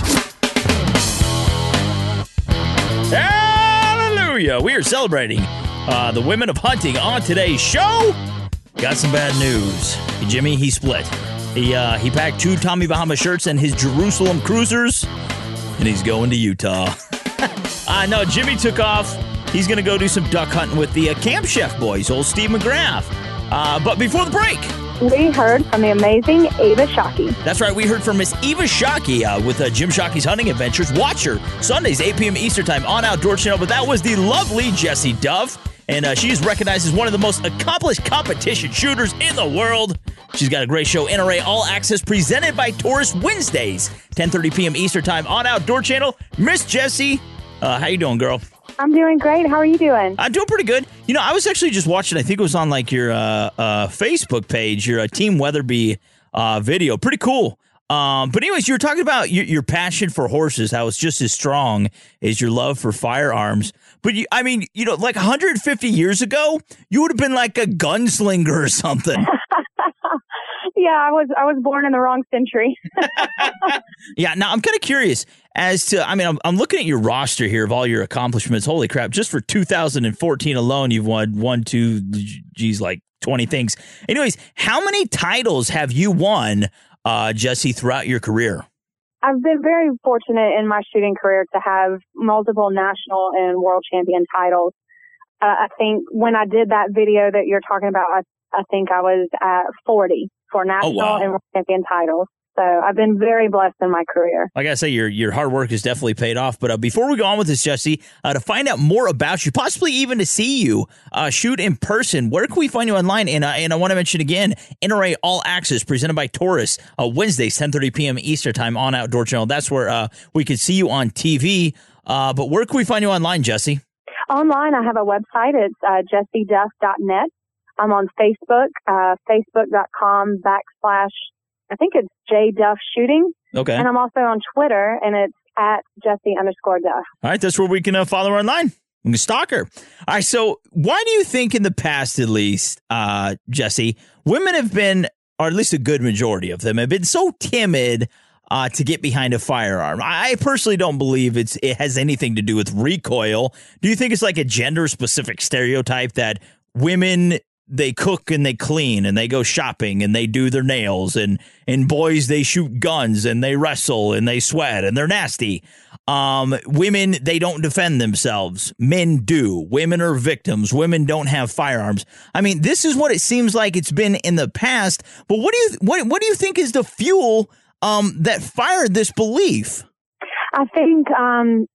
Speaker 4: Hallelujah! We are celebrating uh, the women of hunting on today's show. Got some bad news. Jimmy, he split. He uh, he packed two Tommy Bahama shirts and his Jerusalem cruisers, and he's going to Utah. uh, no, Jimmy took off. He's going to go do some duck hunting with the uh, Camp Chef boys, old Steve McGrath. Uh, but before the break,
Speaker 10: We heard from the amazing Eva Shockey.
Speaker 4: That's right. We heard from Miss Eva Shockey uh, with uh, Jim Shockey's Hunting Adventures. Watch her Sundays, 8 p.m. Eastern Time on Outdoor Channel. But that was the lovely Jessie Duff. And uh, she's recognized as one of the most accomplished competition shooters in the world. She's got a great show, NRA All Access, presented by Taurus Wednesdays, 10.30 p.m. Eastern Time on Outdoor Channel. Miss Jessie, uh, how you doing, girl?
Speaker 10: I'm doing great. How are you doing?
Speaker 4: I'm doing pretty good. You know, I was actually just watching. I think it was on like your uh, uh, Facebook page, your uh, Team Weatherby uh, video. Pretty cool. Um, but anyways, you were talking about your, your passion for horses. How it's just as strong as your love for firearms. But you, I mean, you know, like 150 years ago, you would have been like a gunslinger or something.
Speaker 10: yeah, I was I was born in the wrong century.
Speaker 4: yeah. Now I'm kind of curious as to. I mean, I'm, I'm looking at your roster here of all your accomplishments. Holy crap! Just for 2014 alone, you've won one, two, geez, like 20 things. Anyways, how many titles have you won, uh, Jessie, throughout your career?
Speaker 10: I've been very fortunate in my shooting career to have multiple national and world champion titles. Uh, I think when I did that video that you're talking about, I, I think I was at 40 for national
Speaker 4: wow.
Speaker 10: and champion titles. So I've been very blessed in my career.
Speaker 4: Like I say, your your hard work has definitely paid off. But uh, before we go on with this, Jessie, uh, to find out more about you, possibly even to see you uh, shoot in person, where can we find you online? And, uh, and I want to mention again, NRA All Access presented by Taurus, uh, Wednesdays, 10.30 p.m. Eastern Time on Outdoor Channel. That's where uh, we can see you on TV. but where can we find you online, Jessie?
Speaker 10: Online, I have a website. It's uh, jessieduff.net. I'm on Facebook, uh, facebook.com backslash, I think it's J Duff Shooting.
Speaker 4: Okay.
Speaker 10: And I'm also on Twitter, and it's at Jessie underscore Duff.
Speaker 4: All right, that's where we can uh, follow her online. I'm stalker. All right. So, why do you think, in the past, at least, uh, Jessie, women have been, or at least a good majority of them, have been so timid uh, to get behind a firearm? I personally don't believe it's it has anything to do with recoil. Do you think it's like a gender specific stereotype that women they cook and they clean and they go shopping and they do their nails and and boys they shoot guns and they wrestle and they sweat and they're nasty. Um, women they don't defend themselves. Men do. Women are victims. Women don't have firearms. I mean, this is what it seems like it's been in the past. But what do you what what do you think is the fuel um, that fired this belief?
Speaker 10: I think um,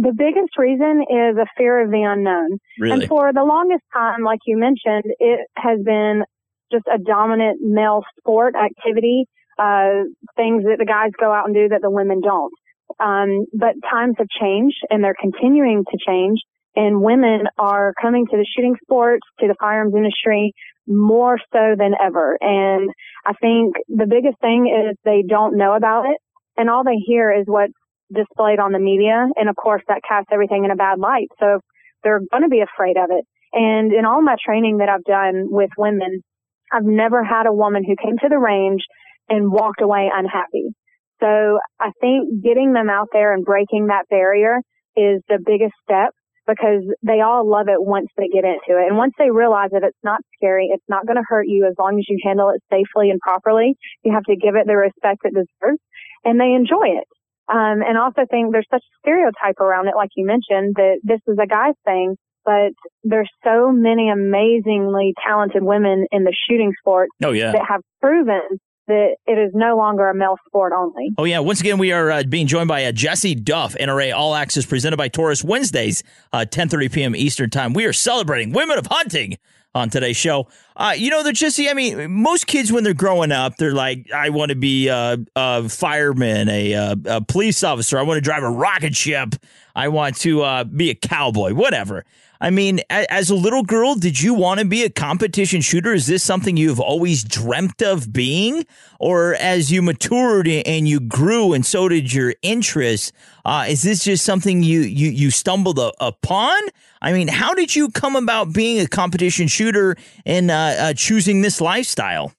Speaker 10: the biggest reason is a fear of the unknown.
Speaker 4: Really?
Speaker 10: And for the longest time, like you mentioned, it has been just a dominant male sport activity, uh, things that the guys go out and do that the women don't. Um, but times have changed and they're continuing to change and women are coming to the shooting sports, to the firearms industry more so than ever. And I think the biggest thing is they don't know about it and all they hear is what's displayed on the media. And of course that casts everything in a bad light. So they're going to be afraid of it. And in all my training that I've done with women, I've never had a woman who came to the range and walked away unhappy. So I think getting them out there and breaking that barrier is the biggest step because they all love it once they get into it. And once they realize that it's not scary, it's not going to hurt you as long as you handle it safely and properly. You have to give it the respect it deserves and they enjoy it. Um, and also think there's such a stereotype around it, like you mentioned, that this is a guy's thing, but there's so many amazingly talented women in the shooting sport
Speaker 4: Oh, yeah.
Speaker 10: that have proven that it is no longer a male sport only.
Speaker 4: Oh yeah! Once again, we are uh, being joined by uh, Jessie Duff, NRA All Access, presented by Taurus Wednesdays, uh, 10:30 p.m. Eastern Time. We are celebrating Women of Hunting on today's show. Uh, you know, they're just, I mean, most kids when they're growing up, they're like, I want to be a, a fireman, a, a, police officer. I want to drive a rocket ship. I want to uh, be a cowboy, whatever. I mean, as a little girl, did you want to be a competition shooter? Is this something you've always dreamt of being? Or as you matured and you grew and so did your interests, uh, is this just something you, you, you stumbled upon? I mean, how did you come about being a competition shooter and uh, uh, choosing this lifestyle?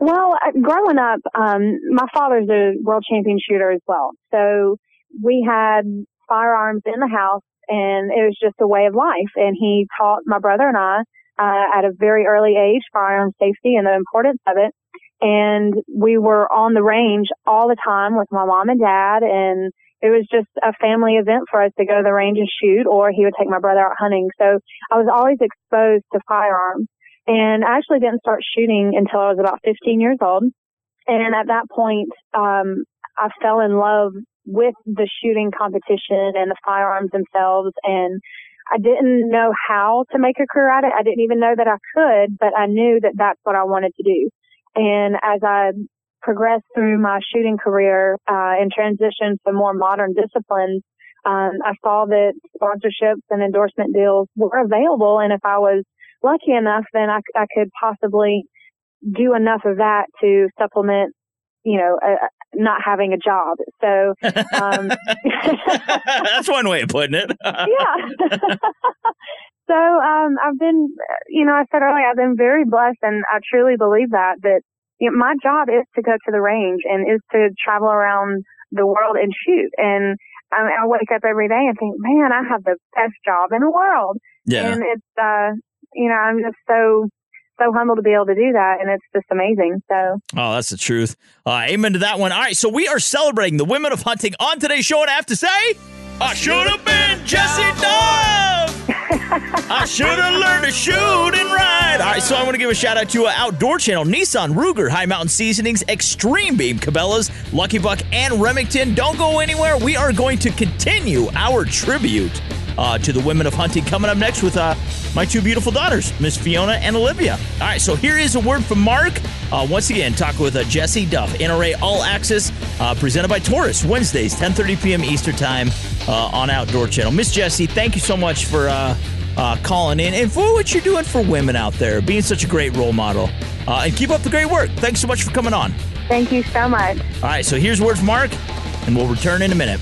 Speaker 10: Well, uh, growing up, um, my father's a world champion shooter as well. So we had firearms in the house and it was just a way of life. And he taught my brother and I, uh, at a very early age, firearm safety and the importance of it. And we were on the range all the time with my mom and dad and it was just a family event for us to go to the range and shoot or he would take my brother out hunting. So I was always exposed to firearms and I actually didn't start shooting until I was about 15 years old. And at that point, um, I fell in love with the shooting competition and the firearms themselves. And I didn't know how to make a career at it. I didn't even know that I could, but I knew that that's what I wanted to do. And as I progressed through my shooting career uh, and transitioned to more modern disciplines, um, I saw that sponsorships and endorsement deals were available. And if I was lucky enough, then I, I could possibly do enough of that to supplement, you know, uh, not having a job. So, um,
Speaker 4: That's one way of putting it.
Speaker 10: yeah. so, um, I've been, you know, I said earlier, I've been very blessed and I truly believe that, that you know, my job is to go to the range and is to travel around the world and shoot. And I, I wake up every day and think, man, I have the best job in the world.
Speaker 4: Yeah.
Speaker 10: And it's, uh, you know, I'm just so, so humbled to be able to do that. And it's just amazing. So,
Speaker 4: Oh, that's the truth. Uh, amen to that one. All right, so we are celebrating the women of hunting on today's show, and I have to say, I should have been Jessie Duff. I should have learned to shoot and ride. All right, so I want to give a shout out to uh, Outdoor Channel, Nissan, Ruger, High Mountain Seasonings, Extreme Beam, Cabela's, Lucky Buck, and Remington. Don't go anywhere. We are going to continue our tribute uh, to the women of hunting coming up next with uh, my two beautiful daughters, Miss Fiona and Olivia. All right, so here is a word from Mark. Uh, once again, talk with uh, Jessie Duff, NRA All Access, uh, presented by Taurus, Wednesdays, 10:30 p.m. Eastern Time uh, on Outdoor Channel. Miss Jessie, thank you so much for uh, uh, calling in and for what you're doing for women out there, being such a great role model, uh, and keep up the great work. Thanks so much for coming on.
Speaker 10: thank you so much.
Speaker 4: All right, so here's word from Mark, and we'll return in a minute.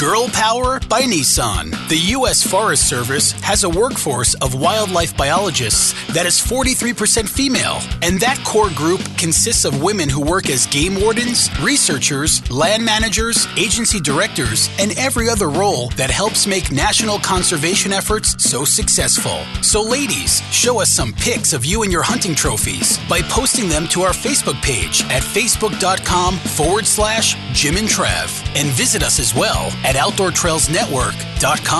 Speaker 1: Girl Power by Nissan. The U.S. Forest Service has a workforce of wildlife biologists that is 43% female, and that core group consists of women who work as game wardens, researchers, land managers, agency directors, and every other role that helps make national conservation efforts so successful. So, ladies, show us some pics of you and your hunting trophies by posting them to our Facebook page at facebook.com forward slash Jim and Trav, and visit us as well at OutdoorTrailsNetwork.com.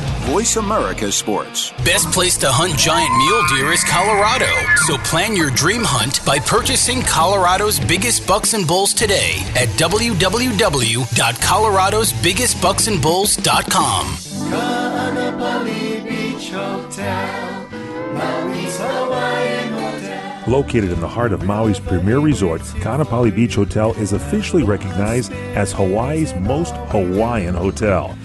Speaker 5: Voice America Sports.
Speaker 1: Best place to hunt giant mule deer is Colorado. So plan your dream hunt by purchasing Colorado's biggest bucks and bulls today at www.coloradosbiggestbucksandbulls.com. Beach Hotel, Maui's Hawaiian Hotel.
Speaker 23: Located in the heart of Maui's premier resort, Ka'anapali Beach Hotel is officially recognized as Hawaii's most Hawaiian hotel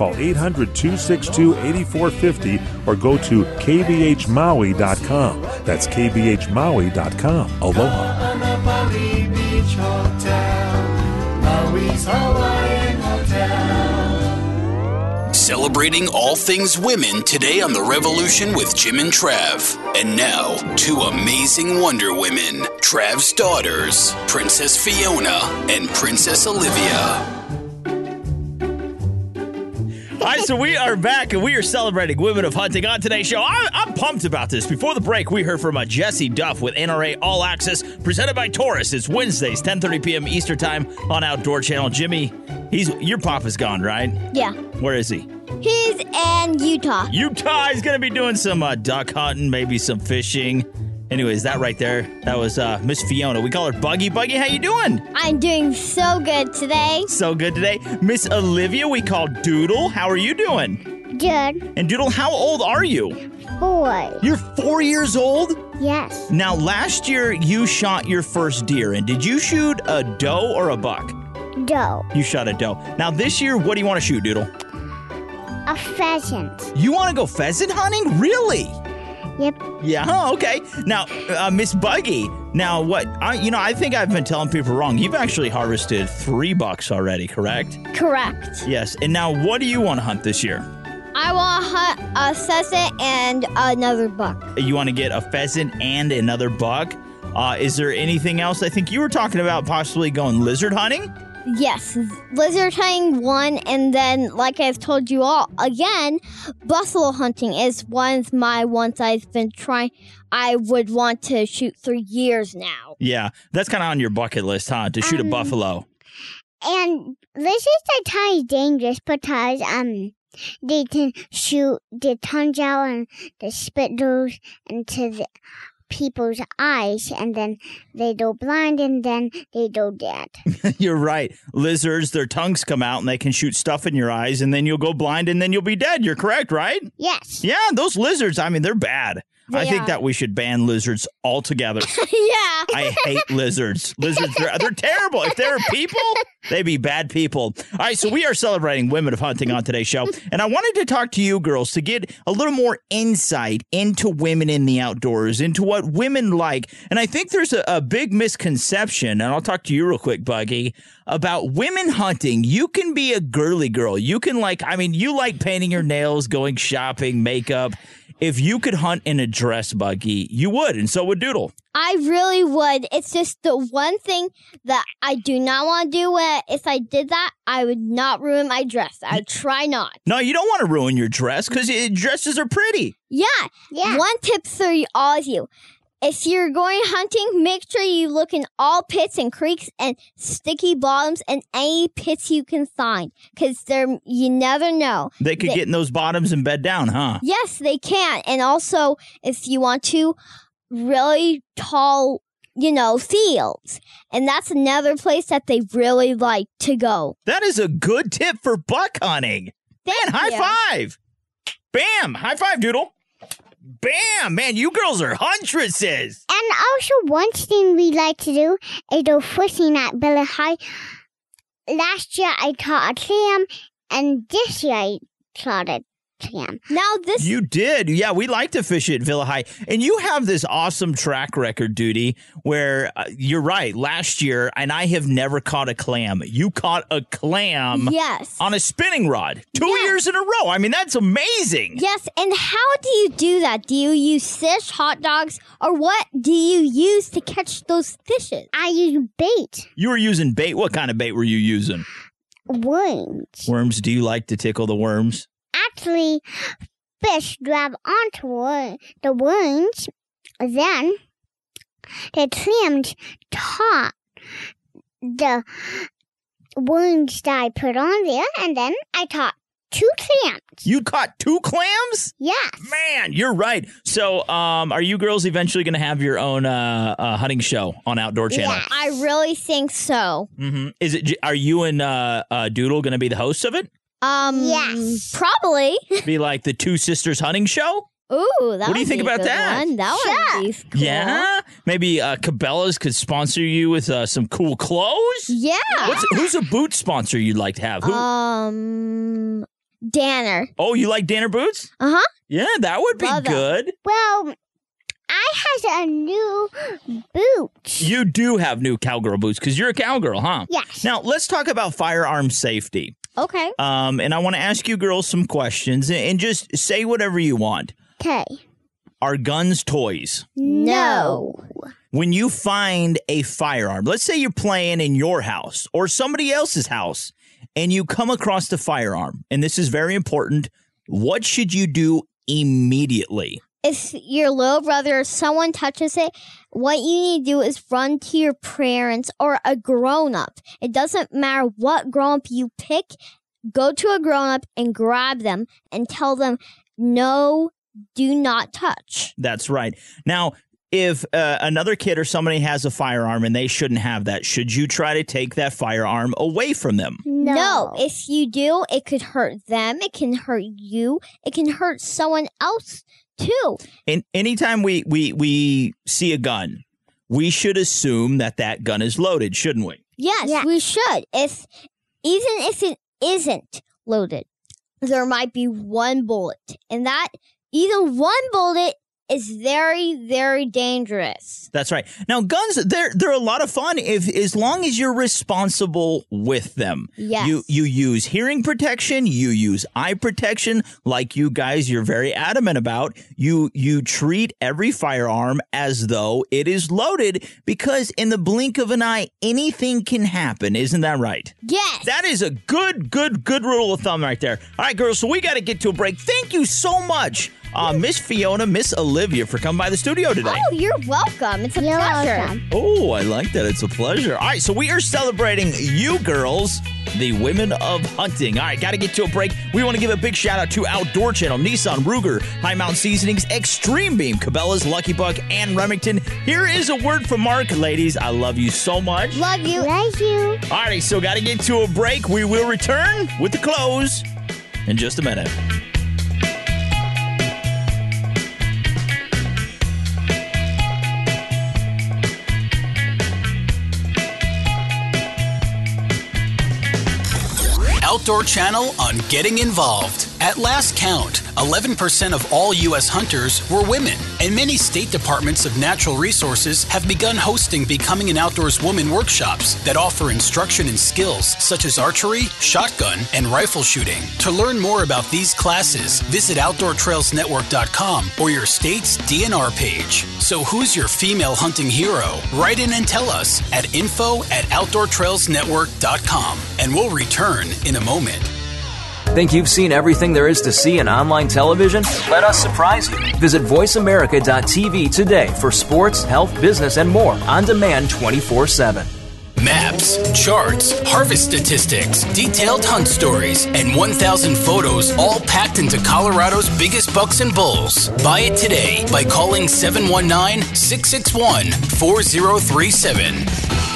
Speaker 23: Call 800 262 8450 or go to kbhmaui.com. That's kbhmaui.com. Aloha.
Speaker 1: Celebrating all things women today on The Revolution with Jim and Trav. And now, two amazing Wonder Women Trav's daughters, Princess Fiona and Princess Olivia.
Speaker 4: All right, so we are back and we are celebrating Women of Hunting on today's show. I, I'm pumped about this. Before the break, we heard from uh, Jessie Duff with NRA All Access, presented by Taurus. It's Wednesdays, 10:30 p.m. Eastern Time on Outdoor Channel. Jimmy, he's your papa's gone, right?
Speaker 24: Yeah.
Speaker 4: Where is he?
Speaker 24: He's in Utah.
Speaker 4: Utah. He's going to be doing some uh, duck hunting, maybe some fishing. Anyways, that right there, that was uh, Miss Fiona. We call her Buggy. Buggy, how you doing?
Speaker 24: I'm doing so good today.
Speaker 4: So good today. Miss Olivia, we call Doodle. How are you doing?
Speaker 24: Good.
Speaker 4: And Doodle, how old are you?
Speaker 24: Boy.
Speaker 4: You're four years old?
Speaker 24: Yes.
Speaker 4: Now, last year you shot your first deer, and did you shoot a doe or a buck?
Speaker 24: Doe.
Speaker 4: You shot a doe. Now, this year, what do you want to shoot, Doodle?
Speaker 24: A pheasant.
Speaker 4: You want to go pheasant hunting? Really?
Speaker 24: Yep.
Speaker 4: Yeah. Oh, okay. Now, uh, Miss Buggy. Now, what? I, you know, I think I've been telling people wrong. You've actually harvested three bucks already, correct?
Speaker 24: Correct.
Speaker 4: Yes. And now, what do you want to hunt this year?
Speaker 24: I want to hunt a pheasant and another buck.
Speaker 4: You want to get a pheasant and another buck? Uh, is there anything else? I think you were talking about possibly going lizard hunting.
Speaker 24: Yes, lizard hunting one, and then, like I've told you all again, buffalo hunting is one of my ones I've been trying. I would want to shoot for years now.
Speaker 4: Yeah, that's kind of on your bucket list, huh? To shoot a
Speaker 24: Um,
Speaker 4: buffalo.
Speaker 24: And lizards are of dangerous because um they can shoot the tongues out and the those into the people's eyes, and then they go blind, and then they go dead.
Speaker 4: You're right. Lizards, their tongues come out and they can shoot stuff in your eyes, and then you'll go blind and then you'll be dead. You're correct, right?
Speaker 24: Yes.
Speaker 4: Yeah, those lizards, I mean, they're bad. I think
Speaker 24: are.
Speaker 4: that we should ban lizards altogether.
Speaker 24: yeah.
Speaker 4: I hate lizards. Lizards, they're, they're terrible. If they're people, they'd be bad people. All right, so we are celebrating Women of Hunting on today's show. And I wanted to talk to you girls to get a little more insight into women in the outdoors, into what women like. And I think there's a, a big misconception, and I'll talk to you real quick, Buggy, about women hunting. You can be a girly girl. You can, like, I mean, you like painting your nails, going shopping, makeup. If you could hunt in a dress, Buggy, you would, and so would Doodle.
Speaker 24: I really would. It's just the one thing that I do not want to do. Where if I did that, I would not ruin my dress. I would try not.
Speaker 4: No, you don't want to ruin your dress because dresses are pretty.
Speaker 24: Yeah. Yeah. One tip for all of you.
Speaker 25: If you're going hunting, make sure you look in all pits and creeks and sticky bottoms and any pits you can find, because they're you never know.
Speaker 4: They could get in those bottoms and bed down, huh?
Speaker 25: Yes, they can. And also, if you want to, really tall, you know, fields. And that's another place that they really like to go.
Speaker 4: That is a good tip for buck hunting. man, high
Speaker 25: you.
Speaker 4: five. Bam! High five, Doodle. Bam! Man, you girls are huntresses.
Speaker 24: And also, one thing we like to do is go fishing at Villa High. Last year I caught a clam, and this year I caught a clam.
Speaker 25: Now this
Speaker 4: You did. Yeah, we like to fish at Villa High. And you have this awesome track record, Doodle, where uh, you're right. Last year, and I have never caught a clam. You caught a clam
Speaker 25: Yes.
Speaker 4: on a spinning rod two years in a row. I mean, that's amazing.
Speaker 25: Yes, and how do you do that? Do you use fish, hot dogs, or what do you use to catch those fishes?
Speaker 24: I use bait.
Speaker 4: You were using bait. What kind of bait were you using?
Speaker 24: Worms.
Speaker 4: Worms. Do you like to tickle the worms?
Speaker 24: Actually, fish grab onto wor- the worms, then the clams caught the worms that I put on there, and then I caught two clams.
Speaker 4: You caught two clams?
Speaker 24: Yes.
Speaker 4: Man, you're right. So, um, are you girls eventually going to have your own uh, uh, hunting show on Outdoor Channel?
Speaker 25: I really think so.
Speaker 4: hmm Is it? Are you and uh, uh, Doodle going to be the hosts of it?
Speaker 25: Um, yes, probably.
Speaker 4: Be like the two sisters hunting show?
Speaker 25: Ooh, that
Speaker 4: What do you think about
Speaker 25: good
Speaker 4: that?
Speaker 25: One. That would be cool.
Speaker 4: Yeah, maybe uh, Cabela's could sponsor you with uh, some cool clothes.
Speaker 25: Yeah.
Speaker 4: What's, who's a boot sponsor you'd like to have? Who?
Speaker 25: Um, Danner.
Speaker 4: oh, you like Danner boots?
Speaker 25: Uh huh.
Speaker 4: Yeah, that would be
Speaker 25: Love them.
Speaker 4: good.
Speaker 24: Well, I has a new boot.
Speaker 4: You do have new cowgirl boots because you're a cowgirl, huh?
Speaker 24: Yes.
Speaker 4: Now let's talk about firearm safety.
Speaker 25: Okay.
Speaker 4: Um, and I want to ask you girls some questions and- just say whatever you want.
Speaker 24: Okay.
Speaker 4: Are guns toys?
Speaker 24: No.
Speaker 4: When you find a firearm, let's say you're playing in your house or somebody else's house, and you come across the firearm, and this is very important. What should you do immediately?
Speaker 25: If your little brother or someone touches it, what you need to do is run to your parents or a grown up. It doesn't matter what grown up you pick, go to a grown up and grab them and tell them, no, do not touch.
Speaker 4: That's right. Now, if uh, another kid or somebody has a firearm and they shouldn't have that, should you try to take that firearm away from them?
Speaker 25: No. if you do, it could hurt them, it can hurt you, it can hurt someone else too.
Speaker 4: And anytime we we we see a gun, we should assume that that gun is loaded, shouldn't we?
Speaker 25: Yes, we should. If even if it isn't loaded, there might be one bullet, and that even one bullet is very, very dangerous.
Speaker 4: That's right. Now, guns they're they're a lot of fun if as long as you're responsible with them.
Speaker 25: Yes.
Speaker 4: You you use hearing protection, you use eye protection, like you guys you're very adamant about. You you treat every firearm as though it is loaded because in the blink of an eye anything can happen, isn't that right?
Speaker 25: Yes.
Speaker 4: That is a good, good, good rule of thumb right there. All right, girls, so we got to get to a break. Thank you so much, uh, Miss Fiona, Miss Olivia, for coming by the studio today.
Speaker 25: Oh, you're welcome. It's a pleasure.
Speaker 4: Oh, I like that. It's a pleasure. All right, so we are celebrating you girls, the women of hunting. All right, got to get to a break. We want to give a big shout out to Outdoor Channel, Nissan, Ruger, High Mountain Seasonings, Extreme Beam, Cabela's, Lucky Buck, and Remington. Here is a word from Mark. Ladies, I love you so much.
Speaker 25: Love you.
Speaker 24: Love you.
Speaker 4: All right, so got to get to a break. We will return with the close in just a minute.
Speaker 1: Outdoor Channel on getting involved. At last count, 11% of all U.S. hunters were women, and many state departments of natural resources have begun hosting Becoming an Outdoors Woman workshops that offer instruction in skills such as archery, shotgun, and rifle shooting. To learn more about these classes, visit OutdoorTrailsNetwork.com or your state's DNR page. So, who's your female hunting hero? Write in and tell us at info at OutdoorTrailsNetwork.com, and we'll return in a moment.
Speaker 26: Think you've seen everything there is to see in online television? Let us surprise you. Visit VoiceAmerica.tv today for sports, health, business, and more on demand 24 7.
Speaker 1: Maps, charts, harvest statistics, detailed hunt stories, and 1,000 photos all packed into Colorado's biggest bucks and bulls. Buy it today by calling 719 661 4037.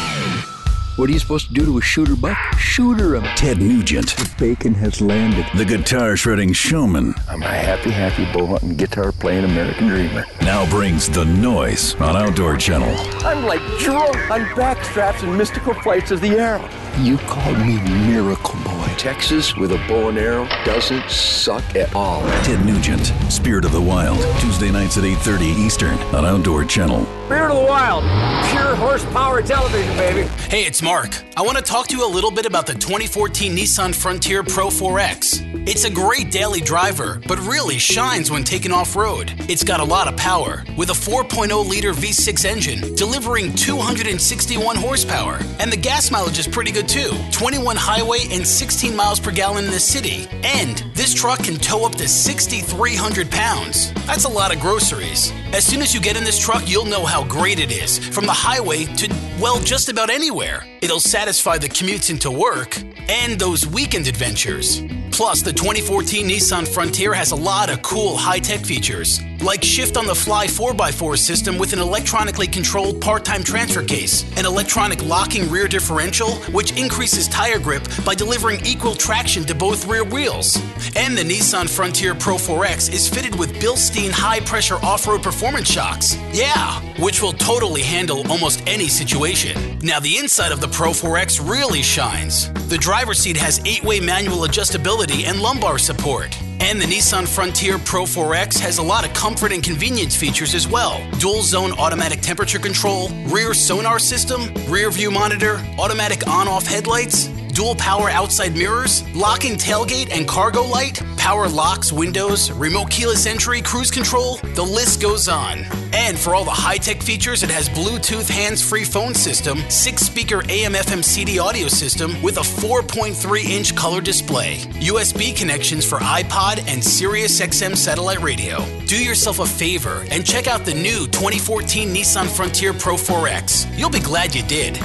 Speaker 11: What are you supposed to do to a shooter buck? Shooter him.
Speaker 27: Ted Nugent.
Speaker 11: The bacon has landed.
Speaker 27: The guitar shredding showman.
Speaker 11: I'm a happy, happy bow hunting, guitar playing American dreamer.
Speaker 27: Now brings the noise on Outdoor Channel.
Speaker 28: I'm like drunk on backstraps and mystical flights of the arrow.
Speaker 11: You called me Miracle Boy.
Speaker 28: Texas with a bow and arrow doesn't suck at all.
Speaker 27: Ted Nugent, Spirit of the Wild, Tuesday nights at 8:30 Eastern on Outdoor Channel.
Speaker 28: Spirit of the Wild, pure horsepower television, baby.
Speaker 1: Hey, it's Mark. I want to talk to you a little bit about the 2014 Nissan Frontier Pro 4X. It's a great daily driver, but really shines when taken off road. It's got a lot of power, with a 4.0 liter V6 engine delivering 261 horsepower. And the gas mileage is pretty good too 21 highway and 16 miles per gallon in the city. And this truck can tow up to 6,300 pounds. That's a lot of groceries. As soon as you get in this truck, you'll know how great it is from the highway to, well, just about anywhere. It'll satisfy the commutes into work and those weekend adventures. Plus, the 2014 Nissan Frontier has a lot of cool high tech features, like shift on the fly 4x4 system with an electronically controlled part time transfer case, an electronic locking rear differential, which increases tire grip by delivering equal traction to both rear wheels. And the Nissan Frontier Pro 4X is fitted with Bilstein high pressure off road performance shocks. Yeah, which will totally handle almost any situation. Now, the inside of the Pro 4X really shines. The driver's seat has eight way manual adjustability and lumbar support. And the Nissan Frontier Pro 4X has a lot of comfort and convenience features as well. Dual zone automatic temperature control, rear sonar system, rear view monitor, automatic on off headlights, dual power outside mirrors, locking tailgate and cargo light, power locks, windows, remote keyless entry, cruise control, the list goes on. And for all the high tech features, it has Bluetooth hands free phone system, six speaker AM FM CD audio system with a 4.3 inch color display, USB connections for iPod and Sirius XM satellite radio. Do yourself a favor and check out the new 2014 Nissan Frontier Pro 4X. You'll be glad you did.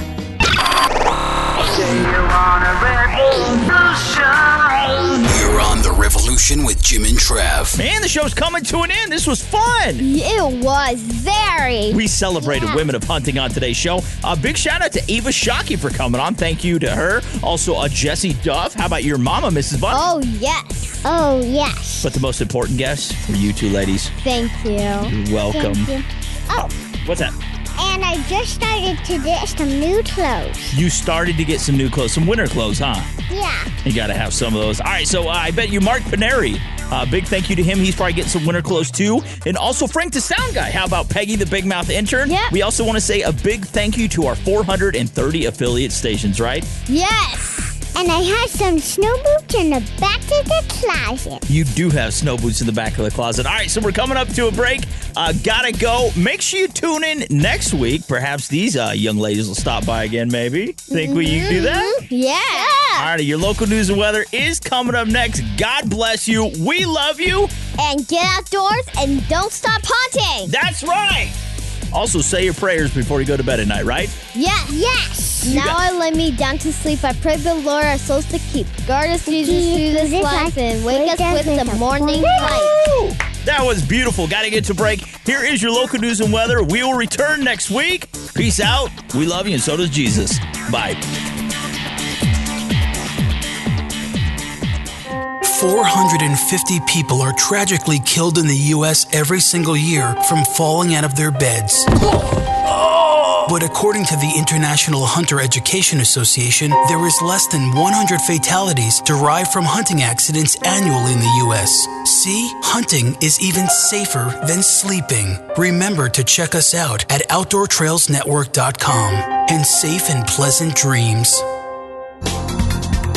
Speaker 1: You're on the revolution with Jim and Trav.
Speaker 4: Man, the show's coming to an end. This was fun.
Speaker 25: It was very.
Speaker 4: We celebrated women of hunting on today's show. A big shout out to Eva Shockey for coming on. Thank you to her. Also, a Jessie Duff. How about your mama, Mrs. Buck?
Speaker 25: Oh, yes.
Speaker 24: Oh, yes.
Speaker 4: But the most important guest for you two ladies.
Speaker 25: Thank you.
Speaker 4: You're welcome.
Speaker 24: Thank you. Oh,
Speaker 4: What's that?
Speaker 24: And I just started to get some new clothes.
Speaker 4: You started to get some new clothes, some winter clothes, huh?
Speaker 24: Yeah.
Speaker 4: You got to have some of those. All right, so uh, I bet you Mark Paneri. Uh, big thank you to him. He's probably getting some winter clothes too. And also Frank the Sound Guy. How about Peggy the Big Mouth Intern?
Speaker 25: Yeah.
Speaker 4: We also want to say a big thank you to our 430 affiliate stations, right?
Speaker 25: Yes.
Speaker 24: And I have some snow boots in the back of the closet.
Speaker 4: You do have snow boots in the back of the closet. All right, so we're coming up to a break. Uh, gotta go. Make sure you tune in next week. Perhaps these uh, young ladies will stop by again, maybe. Think we you can do that?
Speaker 25: Yeah.
Speaker 4: All right, your local news and weather is coming up next. God bless you. We love you.
Speaker 25: And get outdoors and don't stop hunting.
Speaker 4: That's right. Also, say your prayers before you go to bed at night, right?
Speaker 25: Yes.
Speaker 24: Yes.
Speaker 25: Now I lay me down to sleep. I pray the Lord our souls to keep. Guard us, Jesus, through this life and wake us with the morning light.
Speaker 4: That was beautiful. Got to get to break. Here is your local news and weather. We will return next week. Peace out. We love you, and so does Jesus. Bye.
Speaker 1: 450 people are tragically killed in the U.S. every single year from falling out of their beds. But according to the International Hunter Education Association, there is less than 100 fatalities derived from hunting accidents annually in the U.S. See, hunting is even safer than sleeping. Remember to check us out at OutdoorTrailsNetwork.com and safe and pleasant dreams.